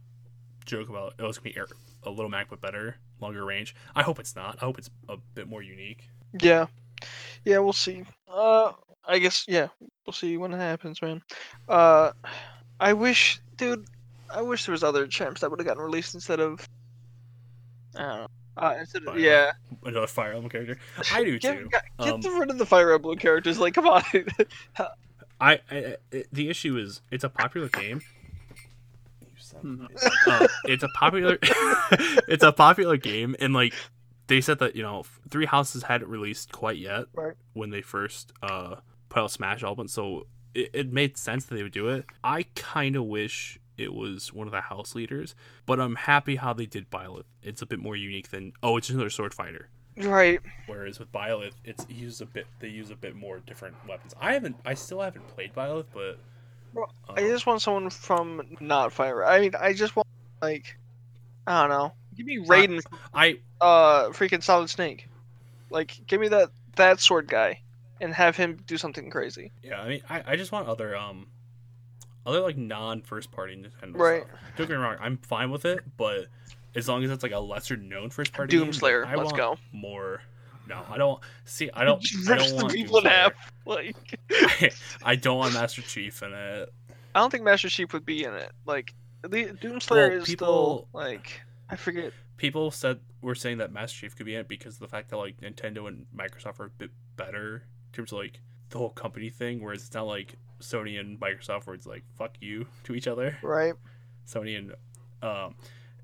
joke about oh, it's gonna be air, a little Mac but better, longer range. I hope it's not. I hope it's a bit more unique.
Yeah, yeah, we'll see. Uh, I guess yeah, we'll see when it happens, man. Uh, I wish, dude, I wish there was other champs that would have gotten released instead of. I don't know. Uh, instead of,
Fire
yeah,
Another Fire Emblem character. I do
get,
too.
get, get
Um,
rid of the Fire Emblem characters. Like, come on.
I, I, I the issue is it's a popular game. You son of a- uh, it's a popular it's a popular game and like they said that you know three houses hadn't released quite yet
Right.
when they first uh put out smash album so it, it made sense that they would do it i kind of wish it was one of the house leaders but i'm happy how they did Byleth. it's a bit more unique than oh it's another sword fighter
right.
Whereas with Byleth, it's he uses a bit. They use a bit more different weapons. I haven't. I still haven't played Byleth, but
Well,
um,
I just want someone from not Fire. I mean, I just want like, I don't know. Give me Raiden,
I
uh, freaking Solid Snake. Like, give me that that sword guy, and have him do something crazy.
yeah. I mean, I, I just want other um, other like non first party Nintendo
Right.
stuff. Don't get me wrong. I'm fine with it, but as long as it's like a lesser known first party, game,
Doomslayer,
I
let's go.
More. No, I don't. See, I don't. I don't
the
want
people half. Like,
I don't want Master Chief in it.
I don't think Master Chief would be in it. Like, the Doomslayer
Well,
is
people-
still like, I forget.
people said were saying that Master Chief could be in it because of the fact that like Nintendo and Microsoft are a bit better in terms of like the whole company thing, whereas it's not like Sony and Microsoft where it's like fuck you to each other.
Right.
Sony and um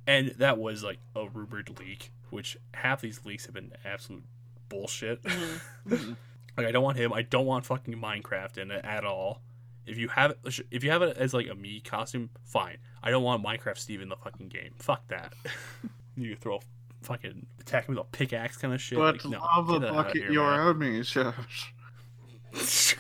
and that was like a rumored leak, which half these leaks have been absolute bullshit.
Mhm.
like I don't want him. I don't want fucking Minecraft in it at all. If you have it, if you have it as like a me costume, fine. I don't want Minecraft Steve in the fucking game. Fuck that. you throw a fucking attack him with a pickaxe kind of shit.
But
like, no,
lava
get that outta
bucket
here,
your
man.
enemies, Josh.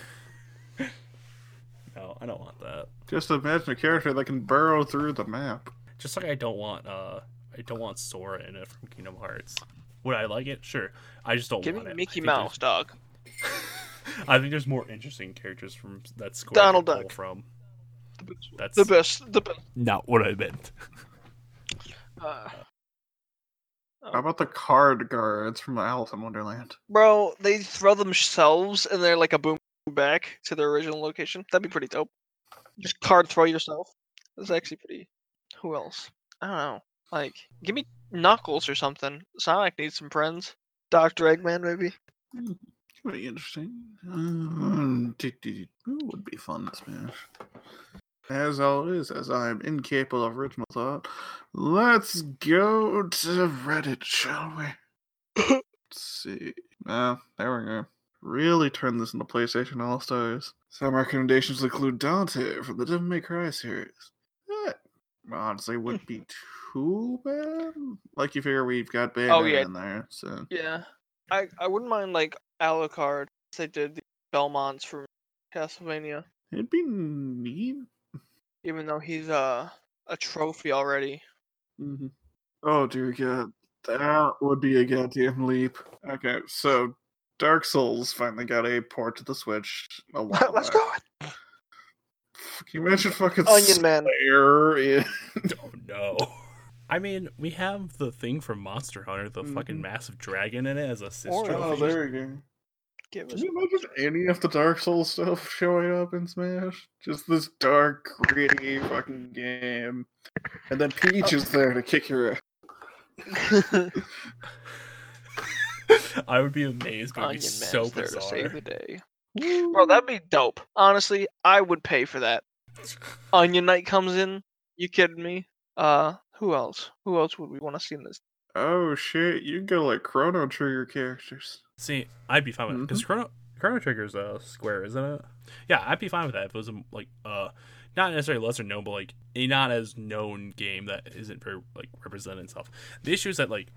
no, I don't want that.
Just imagine a character that can burrow through the map.
Just like I don't want uh I don't want Sora in it from Kingdom Hearts. Would I like it? Sure. I just don't
Give me
want it. I
Mickey
think
Mouse, dog.
I think there's more interesting characters from that Square
Donald Duck.
from.
The best.
That's
The best. The best.
not what I meant.
Uh,
How about the card guards from Alice in Wonderland?
bro, they throw themselves and they're like a boom back to their original location. That'd be pretty dope. Just card throw yourself. That's actually pretty. Who else? I don't know. Like, give me Knuckles or something. Sonic needs some friends. Doctor Eggman, maybe.
Pretty interesting. Um, would be fun to smash. As always, as I am incapable of original thought, let's go to Reddit, shall we? Let's see. Ah, there we go. Really turn this into PlayStation All Stars. Some recommendations include Dante from the Devil May Cry series. That honestly wouldn't be too bad. Like you figure we've got Bayonetta
Oh, yeah.
in there, so
Yeah, I I wouldn't mind like Alucard. as They did the Belmonts from Castlevania,
it'd be neat.
even though he's uh, a trophy already.
hmm Oh dear God, that would be a goddamn leap. Okay, so Dark Souls finally got a port to the Switch. A while
Let's
back.
go.
Can you imagine fucking
Onion Man.
Slayer in-
Oh no. I mean, we have the thing from Monster Hunter, the fucking
Mhm.
massive dragon in it as a sister.
Or-
Oh, there you go.
Give
Can you imagine any of the Dark Souls stuff showing up in Smash? Just this dark, gritty fucking game. And then Peach is there to kick your ass.
I would be amazed, but it'd
Onion
be
Man's
so
there to
bizarre.
save the day. Bro, that'd be dope. Honestly, I would pay for that. Onion Knight comes in. You kidding me? Uh, who else? Who else would we want to see in this?
Oh shit, you can go like Chrono Trigger characters.
See, I'd be fine with it because
Mhm.
Chrono Chrono Trigger's a square, isn't it? Yeah, I'd be fine with that if it was a, like uh, not necessarily lesser known, but like a not as known game that isn't very like representing itself. The issue is that like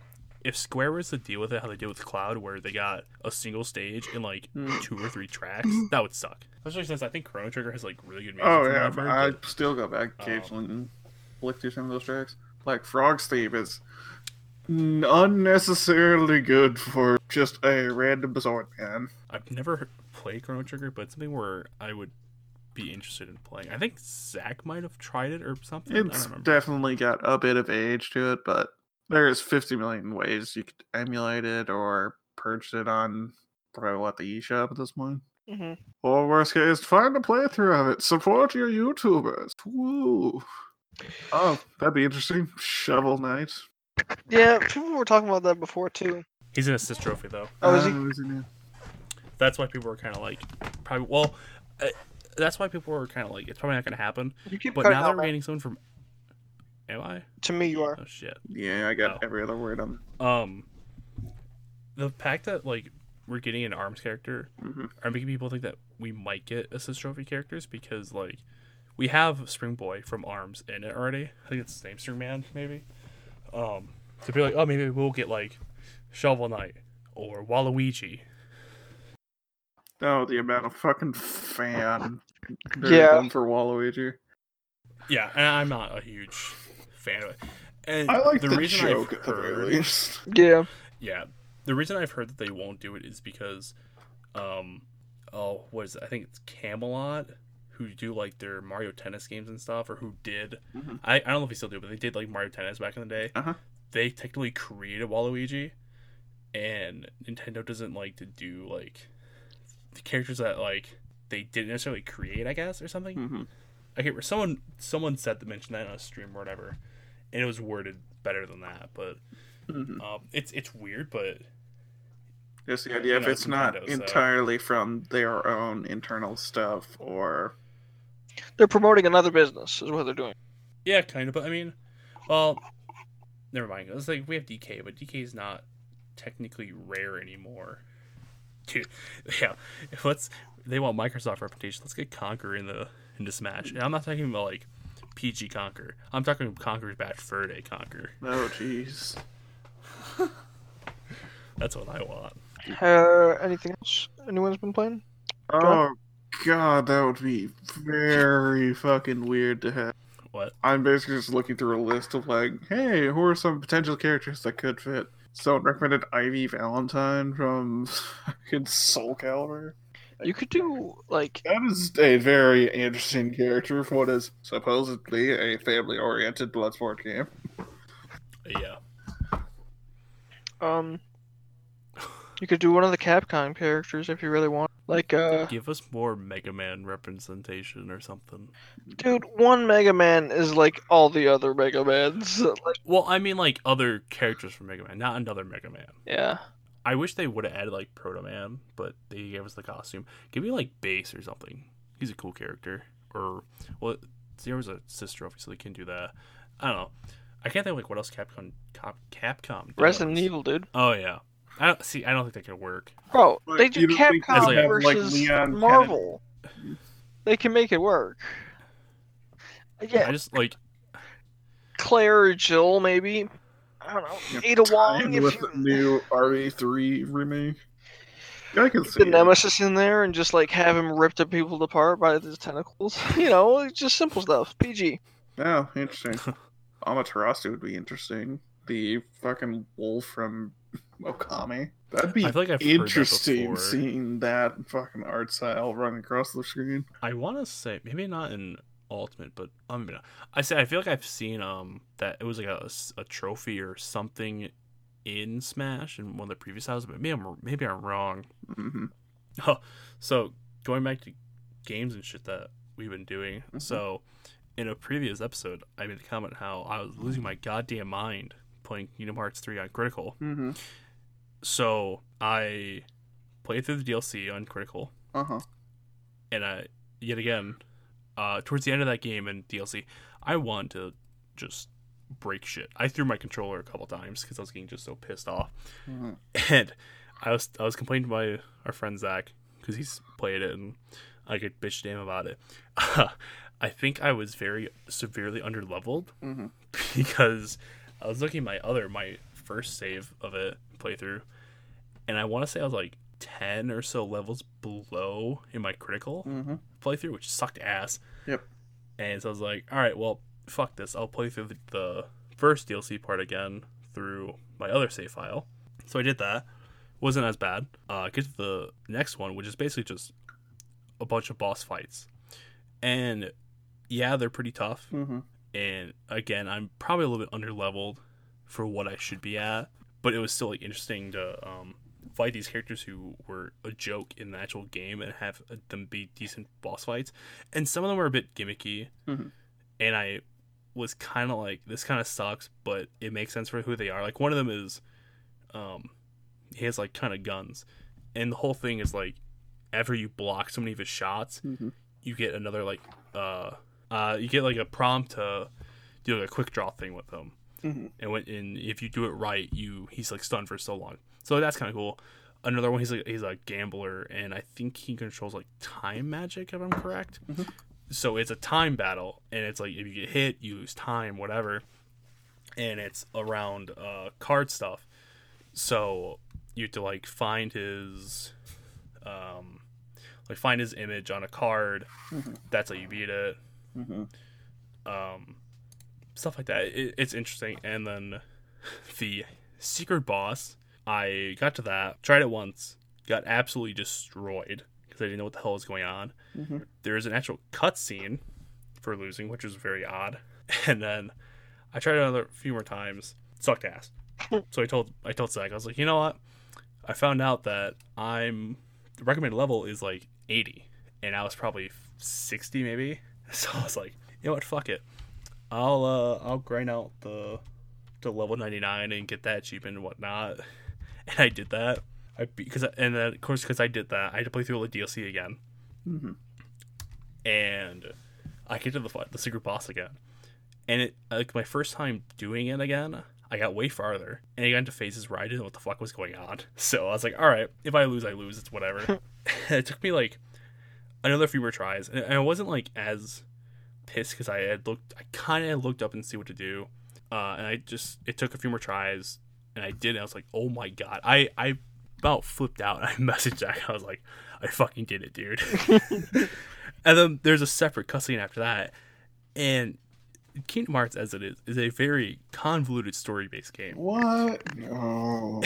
if Square was to deal with it how they did with Cloud, where they got a single stage and like
Mm.
two or three tracks, that would suck. Especially since I think Chrono Trigger has like really good music.
Oh yeah,
heard,
I
but-
still go back occasionally and flick through some of those tracks. Like Frog's theme is unnecessarily good for just a random sword man.
I've never played Chrono Trigger, but it's something where I would be interested in playing. I think Zach might have tried it or something. I
It's
don't
definitely got a bit of age to it, but there's 50 million ways you could emulate it or purchase it on probably what the eShop at this point.
hmm
Or worst case, find a playthrough of it. Support your YouTubers. Woo. Oh, that'd be interesting. Shovel Knight.
Yeah, people were talking about that before too.
He's an assist trophy though.
Oh, is he?
Uh, is it?
That's why people were kind of like, probably. Well, uh, that's why people were kind of like, it's probably not going to happen.
You keep
But
cutting
now that
out,
we're
man.
getting someone from, am I?
To me, you are.
Oh shit.
Yeah, I got
Oh.
every other word on.
Um, the fact that like we're getting an arms character
Mhm.
are making people think that we might get assist trophy characters because like we have Spring Boy from Arms in it already. I think it's his name, Spring Man, maybe. Um, to be like, oh, maybe we'll get like Shovel Knight or Waluigi.
Oh, the amount of fucking fan.
Yeah.
For Waluigi.
Yeah, and I'm not a huge fan of it. And
I like the,
reason
joke
I've
at the very
heard,
least.
Yeah.
yeah, the reason I've heard that they won't do it is because, um, oh, what is it? I think it's Camelot who do like their Mario Tennis games and stuff, or who did.
Mhm.
I, I don't know if they still do, but they did like Mario Tennis back in the day.
Uh-huh.
They technically created Waluigi, and Nintendo doesn't like to do like the characters that like they didn't necessarily create, I guess, or something.
Hmm
Okay, someone someone said to mention that on a stream or whatever, and it was worded better than that. But
hmm
um, it's it's weird, but
Just the idea if
know,
it's not
Nintendo, so-
entirely from their own internal stuff or.
They're promoting another business, is what they're doing.
yeah, kind of. But I mean, well, never mind. It's like we have DK, but DK is not technically rare anymore. Dude, yeah. Let's they want Microsoft reputation. Let's get Conker in the into Smash. And I'm not talking about like PG Conker. I'm talking Conker's Bad Fur Day Conker.
Oh, jeez.
That's what I want.
Uh, anything else anyone's been playing?
Oh, God, that would be very fucking weird to have.
What?
I'm basically just looking through a list of like, hey, who are some potential characters that could fit? Someone recommended Ivy Valentine from fucking Soul Calibur.
You could do like
That is a very interesting character for what is supposedly a family-oriented Bloodsport game.
Yeah.
um. You could do one of the Capcom characters if you really want. Like, uh,
Give us more Mega Man representation or something.
dude, one Mega Man is like all the other Mega Mans. Like,
Well, I mean, like other characters from Mega Man, not another Mega Man.
yeah.
I wish they would have added like Proto Man, but they gave us the costume. Give me like Bass or something. He's a cool character. Or well, Zero's a sister, obviously can do that. I don't know. I can't think of like what else Capcom Cap, Capcom. Does.
Resident Evil, dude.
Oh yeah, I don't see. I don't think that could work.
Bro,
But
they do
you don't think
Capcom
they have,
like,
versus
Leon
Marvel. They can make it work. Yeah,
I just like
Claire or Jill, maybe. I don't know.
Yeah,
Ada Wong, if
with
you
the new RE3 remake. I can see
the
it.
Nemesis in there and just like have him rip the people apart by his tentacles. You know, it's just simple stuff. PG.
Oh, interesting. Amaterasu would be interesting. The fucking wolf from Okami. That'd be
I feel like I've heard that
interesting seeing that fucking art style running across the screen.
I want to say maybe not in Ultimate, but maybe not. I say I feel like I've seen um that it was like a, a trophy or something in Smash in one of the previous houses, but maybe I'm maybe I'm wrong.
hmm
Oh, so going back to games and shit that we've been doing.
Mhm.
So in a previous episode, I made a comment how I was losing my goddamn mind playing Kingdom Hearts 3 on Critical.
hmm
So I played through the DLC on Critical,
Uh huh.
and I yet again, uh, towards the end of that game and DLC, I wanted to just break shit. I threw my controller a couple times because I was getting just so pissed off.
Mhm.
and I was I was complaining to my our friend Zach because he's played it and I could bitch him about it. I think I was very severely underleveled
Mhm.
because I was looking at my other my first save of it playthrough, and I want to say I was like ten or so levels below in my critical
hmm
playthrough, which sucked ass.
Yep.
And so I was like, all right, well, fuck this. I'll play through the, the first DLC part again through my other save file. So I did that. Wasn't as bad. Uh, get to the next one, which is basically just a bunch of boss fights. And yeah, they're pretty tough.
hmm
And again, I'm probably a little bit under leveled for what I should be at. But it was still like interesting to um, fight these characters who were a joke in the actual game and have them be decent boss fights. And some of them were a bit gimmicky.
Mhm.
And I was kind of like, this kind of sucks, but it makes sense for who they are. Like one of them is, um, he has like kind of guns, and the whole thing is like, after you block so many of his shots,
Mhm.
you get another like, uh, uh, you get like a prompt to do like a quick draw thing with him
Mhm.
and when and if you do it right, you he's like stunned for so long. So that's kind of cool. Another one, he's like he's a gambler, and I think he controls like time magic, if I'm correct.
Mhm.
So it's a time battle, and it's like if you get hit, you lose time, whatever. And it's around uh, card stuff. So you have to like find his, um, like find his image on a card.
Mhm.
That's how you beat it
hmm
um, stuff like that. It, it's interesting. And then the secret boss, I got to that, tried it once, got absolutely destroyed because I didn't know what the hell was going on.
Mhm.
There is an actual cutscene for losing, which was very odd. And then I tried it another few more times, sucked ass. so I told I told Zach, I was like, you know what? I found out that I'm the recommended level is like 80, and I was probably 60 maybe. So I was like, you know what? Fuck it. I'll uh I'll grind out the to level 99 and get that achievement and whatnot. And I did that. I because and then of course because I did that, I had to play through all the DLC again,
hmm
and I get to the the secret boss again. And it like my first time doing it again, I got way farther, and I got into phases where I didn't know what the fuck was going on. So I was like, all right, if I lose, I lose. It's whatever. it took me like another few more tries, and I wasn't like as pissed because I had looked, I kind of looked up and see what to do, uh, and I just it took a few more tries, and I did. And I was like, oh my god, I I about flipped out. I messaged Jack. I was like, I fucking did it, dude. and then there's a separate cutscene after that, and Kingdom Hearts, as it is, is a very convoluted story-based game
What? No.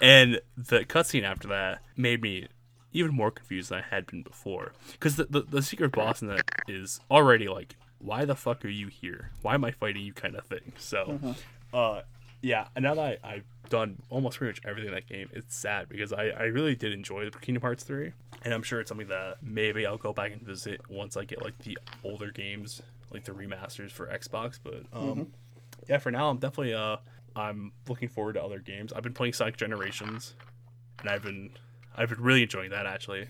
and the cutscene after that made me even more confused than I had been before. Because the, the the secret boss in that is already like, why the fuck are you here? Why am I fighting you? Kind of thing. So, uh, yeah. And now that I, I've done almost pretty much everything in that game, it's sad because I I really did enjoy the Kingdom Hearts three, and I'm sure it's something that maybe I'll go back and visit once I get like the older games, like the remasters for Xbox. But um, yeah, for now I'm definitely uh I'm looking forward to other games. I've been playing Sonic Generations, and I've been I've been really enjoying that actually.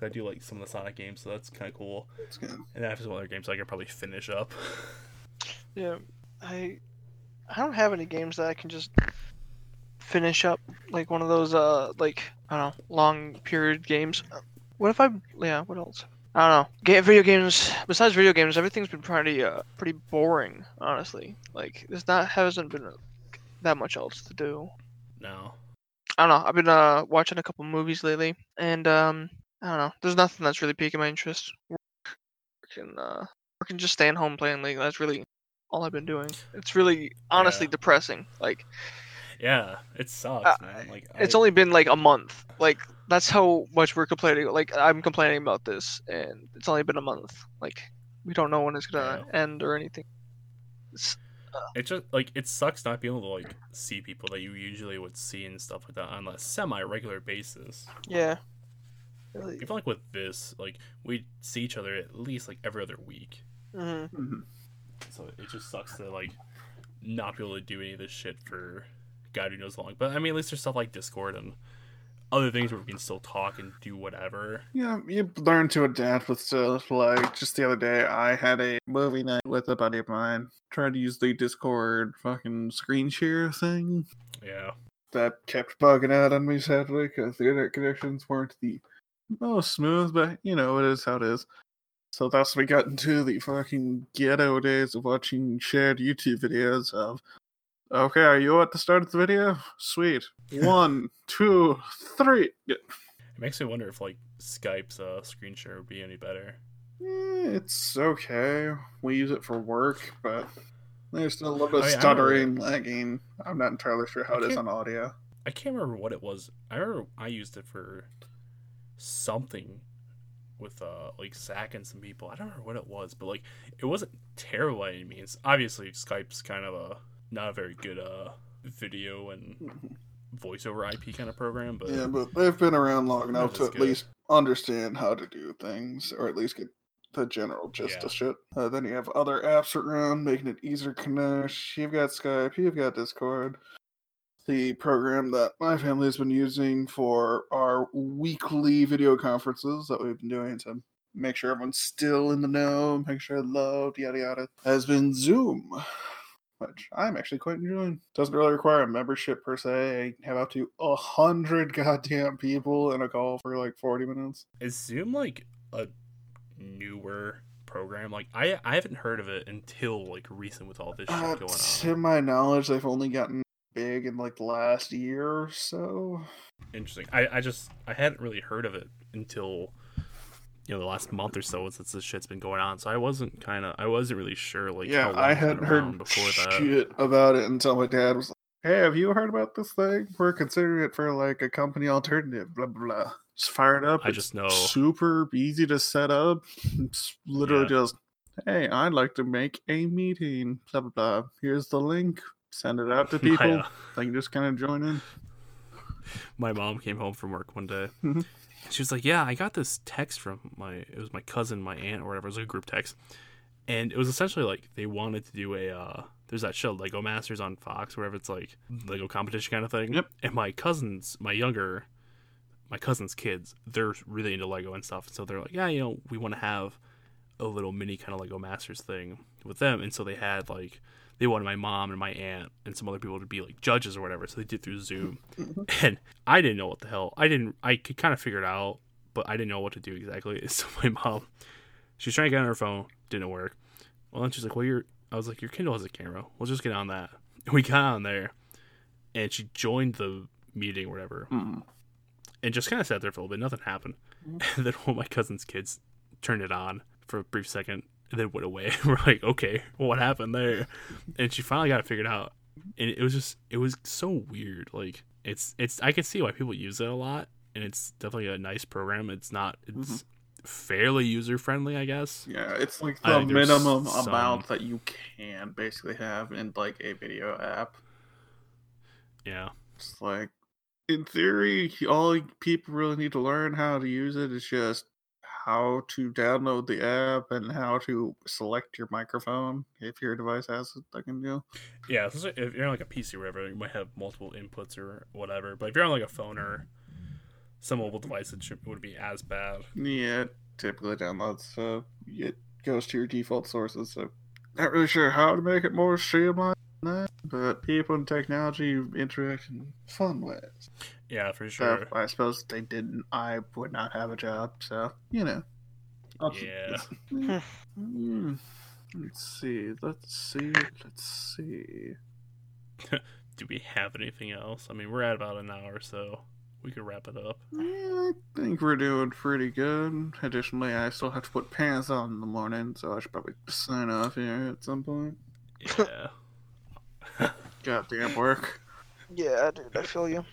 I do like some of the Sonic games, so that's kind of cool.
That's good.
And then I have some other games I could probably finish up.
Yeah, I I don't have any games that I can just finish up like one of those uh like I don't know long period games. What if I yeah what else? I don't know. Game video games besides video games, everything's been pretty uh pretty boring honestly. Like there's not hasn't been that much else to do.
No.
I don't know. I've been uh watching a couple movies lately, and um I don't know. There's nothing that's really piquing my interest. Working uh working just staying home playing League. That's really all I've been doing. It's really honestly
Yeah.
depressing. Like
Yeah, it sucks,
Uh,
man. Like
it's
I-
only been like a month. Like that's how much we're complaining. Like I'm complaining about this, and it's only been a month. Like we don't know when it's gonna end or anything. It's,
it just like it sucks not being able to like see people that you usually would see and stuff like that on a semi regular basis.
yeah. Really.
Even like with this, like we see each other at least like every other week.
hmm
Mhm.
So it just sucks to like not be able to do any of this shit for God who knows how long. But I mean, at least there's stuff like Discord and other things where we can still talk and do whatever.
Yeah, you learn to adapt with stuff. Like just the other day, I had a movie night with a buddy of mine. Tried to use the Discord fucking screen share thing.
Yeah,
That kept bugging out on me sadly because the internet connections weren't the most smooth. But you know, it is how it is. So thus we got into the fucking ghetto days of watching shared YouTube videos of. Okay, are you at the start of the video? Sweet. One, two, three.
It makes me wonder if like Skype's uh, screen share would be any better.
Eh, It's okay. We use it for work, but there's still a little bit of
Oh, yeah, I
stuttering, lagging. I'm not entirely sure how it is on audio.
I can't remember what it was. I remember I used it for something with uh like Zach and some people. I don't remember what it was, but like it wasn't terrible by any means. Obviously, Skype's kind of a not a very good uh video and voiceover IP kind of program, but
Yeah, but they've been around long enough to at
good.
least understand how to do things, or at least get the general gist
Yeah.
of shit. Uh, then you have other apps around making it easier to connect. You've got Skype, you've got Discord. The program that my family has been using for our weekly video conferences that we've been doing to make sure everyone's still in the know, make sure loved, yada yada, has been Zoom, which I'm actually quite enjoying. Doesn't really require a membership per se. I have up to a hundred goddamn people in a call for like 40 minutes.
is Zoom like a newer program? Like I I haven't heard of it until like recent with all this shit
Uh,
going on.
to my knowledge, they've only gotten big in like the last year or so.
Interesting. I, I just I hadn't really heard of it until you know the last month or so since this shit's been going on. So I wasn't kind of I wasn't really sure like
yeah,
how long
I hadn't heard
before that.
shit about it until my dad was like, "Hey, have you heard about this thing? We're considering it for like a company alternative." Blah blah. blah. Just fire it up.
I
It's
just know.
super easy to set up. It's literally
Yeah.
just, hey, I'd like to make a meeting. Blah blah blah. Here's the link. Send it out to people. They can just kind of join in.
my mom came home from work one day.
Mhm.
She was like, "Yeah, I got this text from my it was my cousin, my aunt, or whatever. It was like a group text, and it was essentially like they wanted to do a uh, there's that show Lego Masters on Fox, wherever it's like Lego competition kind of thing.
Yep.
And my cousins, my younger, my cousin's kids, they're really into Lego and stuff. So they're like, yeah, you know, we want to have a little mini kind of Lego Masters thing with them, and so they had like they wanted my mom and my aunt and some other people to be like judges or whatever. So they did through Zoom, and I didn't know what the hell. I didn't. I could kind of figure it out, but I didn't know what to do exactly. So my mom, she was trying to get on her phone, didn't work. Well, then she's like, "Well, your," I was like, "Your Kindle has a camera. We'll just get on that." And we got on there, and she joined the meeting or whatever,
Mm.
and just kind of sat there for a little bit. Nothing happened. And then one of my cousin's kids turned it on for a brief second, and then went away. We're like, "Okay, what happened there?" And she finally got it figured out, and it was just it was so weird. Like it's it's I can see why people use it a lot, and it's definitely a nice program. It's not it's mm-hmm. fairly user friendly, I guess.
Yeah, it's like the minimum
some-
amount that you can basically have in like a video app.
Yeah,
It's like, in theory, all people really need to learn how to use it is just how to download the app and how to select your microphone if your device has it. I can do.
yeah. so If you're on like a PC or whatever, you might have multiple inputs or whatever. But if you're on like a phone or some mobile device, it should, would be as bad.
Yeah, it typically downloads. So it goes to your default sources. So not really sure how to make it more streamlined. that, but people and technology interact in fun ways.
Yeah, for
So
sure.
I suppose if they didn't, I would not have a job. So you know.
Yeah.
Hmm. Let's see. Let's see. Let's see.
Do we have anything else? I mean, we're at about an hour, so we could wrap it up.
Yeah, I think we're doing pretty good. Additionally, I still have to put pants on in the morning, so I should probably sign off here at some point.
Yeah.
Goddamn work.
Yeah, dude, I feel you.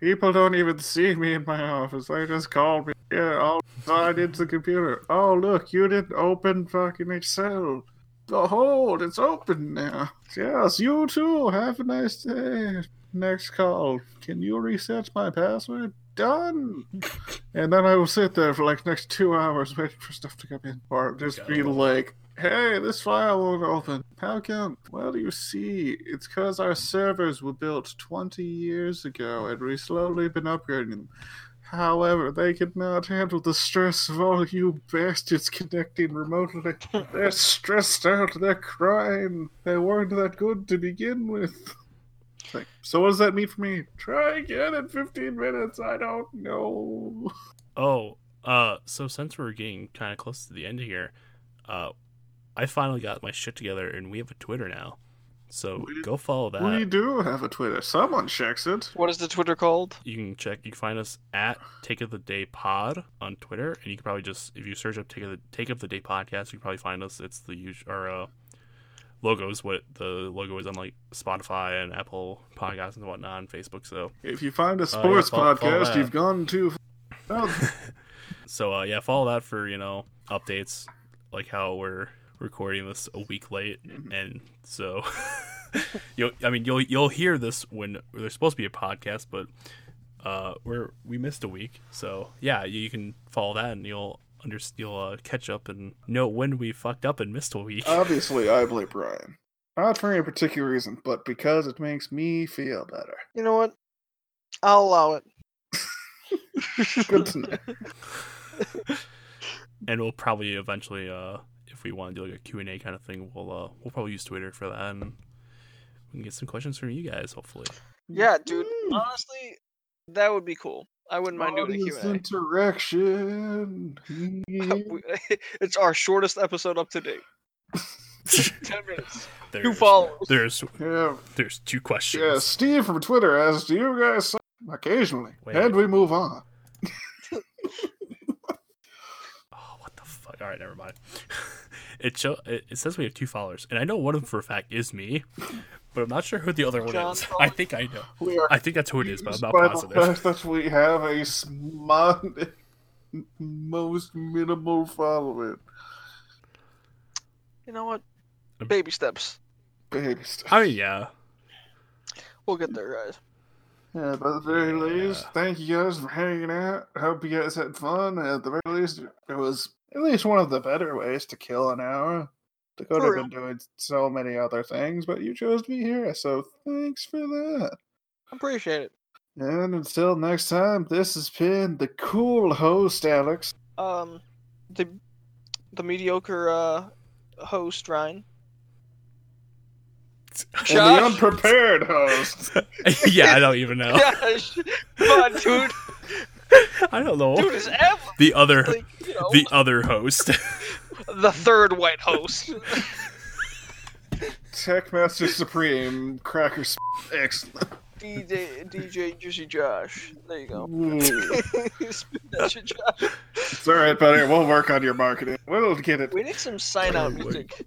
People don't even see me in my office. They just call me. Yeah, all I did the computer. Oh, look, you didn't open fucking Excel. Behold, it's open now. Yes, you too. Have a nice day. Next call. Can you reset my password? Done. And then I will sit there for like next two hours waiting for stuff to come in. Or just be like, hey, this file won't open. How come? Well, you see, it's because our servers were built 20 years ago and we've slowly been upgrading them. However, they could not handle the stress of all you bastards connecting remotely. They're stressed out, they're crying. They weren't that good to begin with. Like, so what does that mean for me? Try again in 15 minutes, I don't know.
Oh, uh, so since we're getting kind of close to the end here, uh, I finally got my shit together, and we have a Twitter now. So
We-
go follow that.
We do have a Twitter. Someone checks it.
What is the Twitter called?
you can check. You can find us at Take of the Day Pod on Twitter, and you can probably just if you search up Take of the Take of the Day podcast, you can probably find us. It's the usual our uh, logo is what the logo is on like Spotify and Apple Podcasts and whatnot, and Facebook. So
If you find a
Oh, yeah,
sports
follow- follow
podcast,
that.
you've gone too far.
so uh, yeah, follow that for you know updates like how we're recording this a week late, and so you'll I mean you'll you'll hear this when there's supposed to be a podcast, but uh, we're we missed a week, so yeah, you, you can follow that and you'll under you'll uh, catch up and know when we fucked up and missed a week.
Obviously, I blame Brian. Not for any particular reason, but because it makes me feel better.
You know what? I'll allow it.
Good to know.
and we'll probably eventually uh if we want to do like a q&a kind of thing we'll uh we'll probably use twitter for that and we can get some questions from you guys hopefully
Yeah, dude.
Mm.
Honestly, that would be cool. I wouldn't mind doing a Q&A.
interaction.
it's our shortest episode up to date. Ten minutes. Two
there's,
followers.
there's
yeah,
there's two questions
yeah. Steve from Twitter asks, "Do you guys?" suck?" Occasionally,
Wait.
and we move on.
oh what the fuck all right never mind it show it, it says we have two followers and i know one of them for a fact is me but i'm not sure who the other one
John
is
Foley?
i think i know i think that's who it is but i'm not
by
positive
the fact that we have a small, most minimal following.
You know what? Baby steps.
Baby steps.
i mean yeah
We'll get there, guys.
Yeah, but at the very least, thank you guys for hanging out. Hope you guys had fun. At the very least, it was at least one of the better ways to kill an hour. They could have been doing so many other things, but you chose to be here, so thanks for that.
I appreciate it.
And until next time, this has been the cool host, Alex.
Um, the the mediocre uh host Ryan.
And the unprepared host.
yeah i don't even know
Josh. Come on, dude.
i don't know
Dude is ev-
the other
like, you know,
the other host
the third white host.
Techmaster Supreme, Cracker Sp- Excellent.
DJ DJ Juicy Josh. There you go. Mm.
Ooh.
Spit that shit, Josh.
It's alright, buddy. We'll work on your marketing. We'll get it.
We need some sign out music.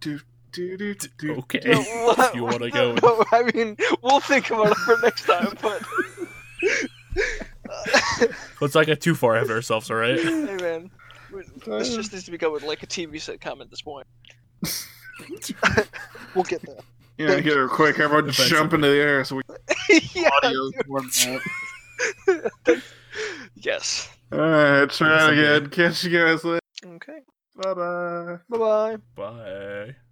Do, do, do, do,
okay
No,
if you want to go
No, I mean, we'll think about it for next time, but.
let's not get too far ahead of ourselves all right
hey, man. This just needs to become like a TV sitcom at this point. we'll get there.
Yeah, get her quick. Everyone
Eventually.
jump into the air so we
yeah.
audio format.
Yes.
Alright, try it again. Catch you guys later.
Okay.
Bye bye.
Bye bye.
bye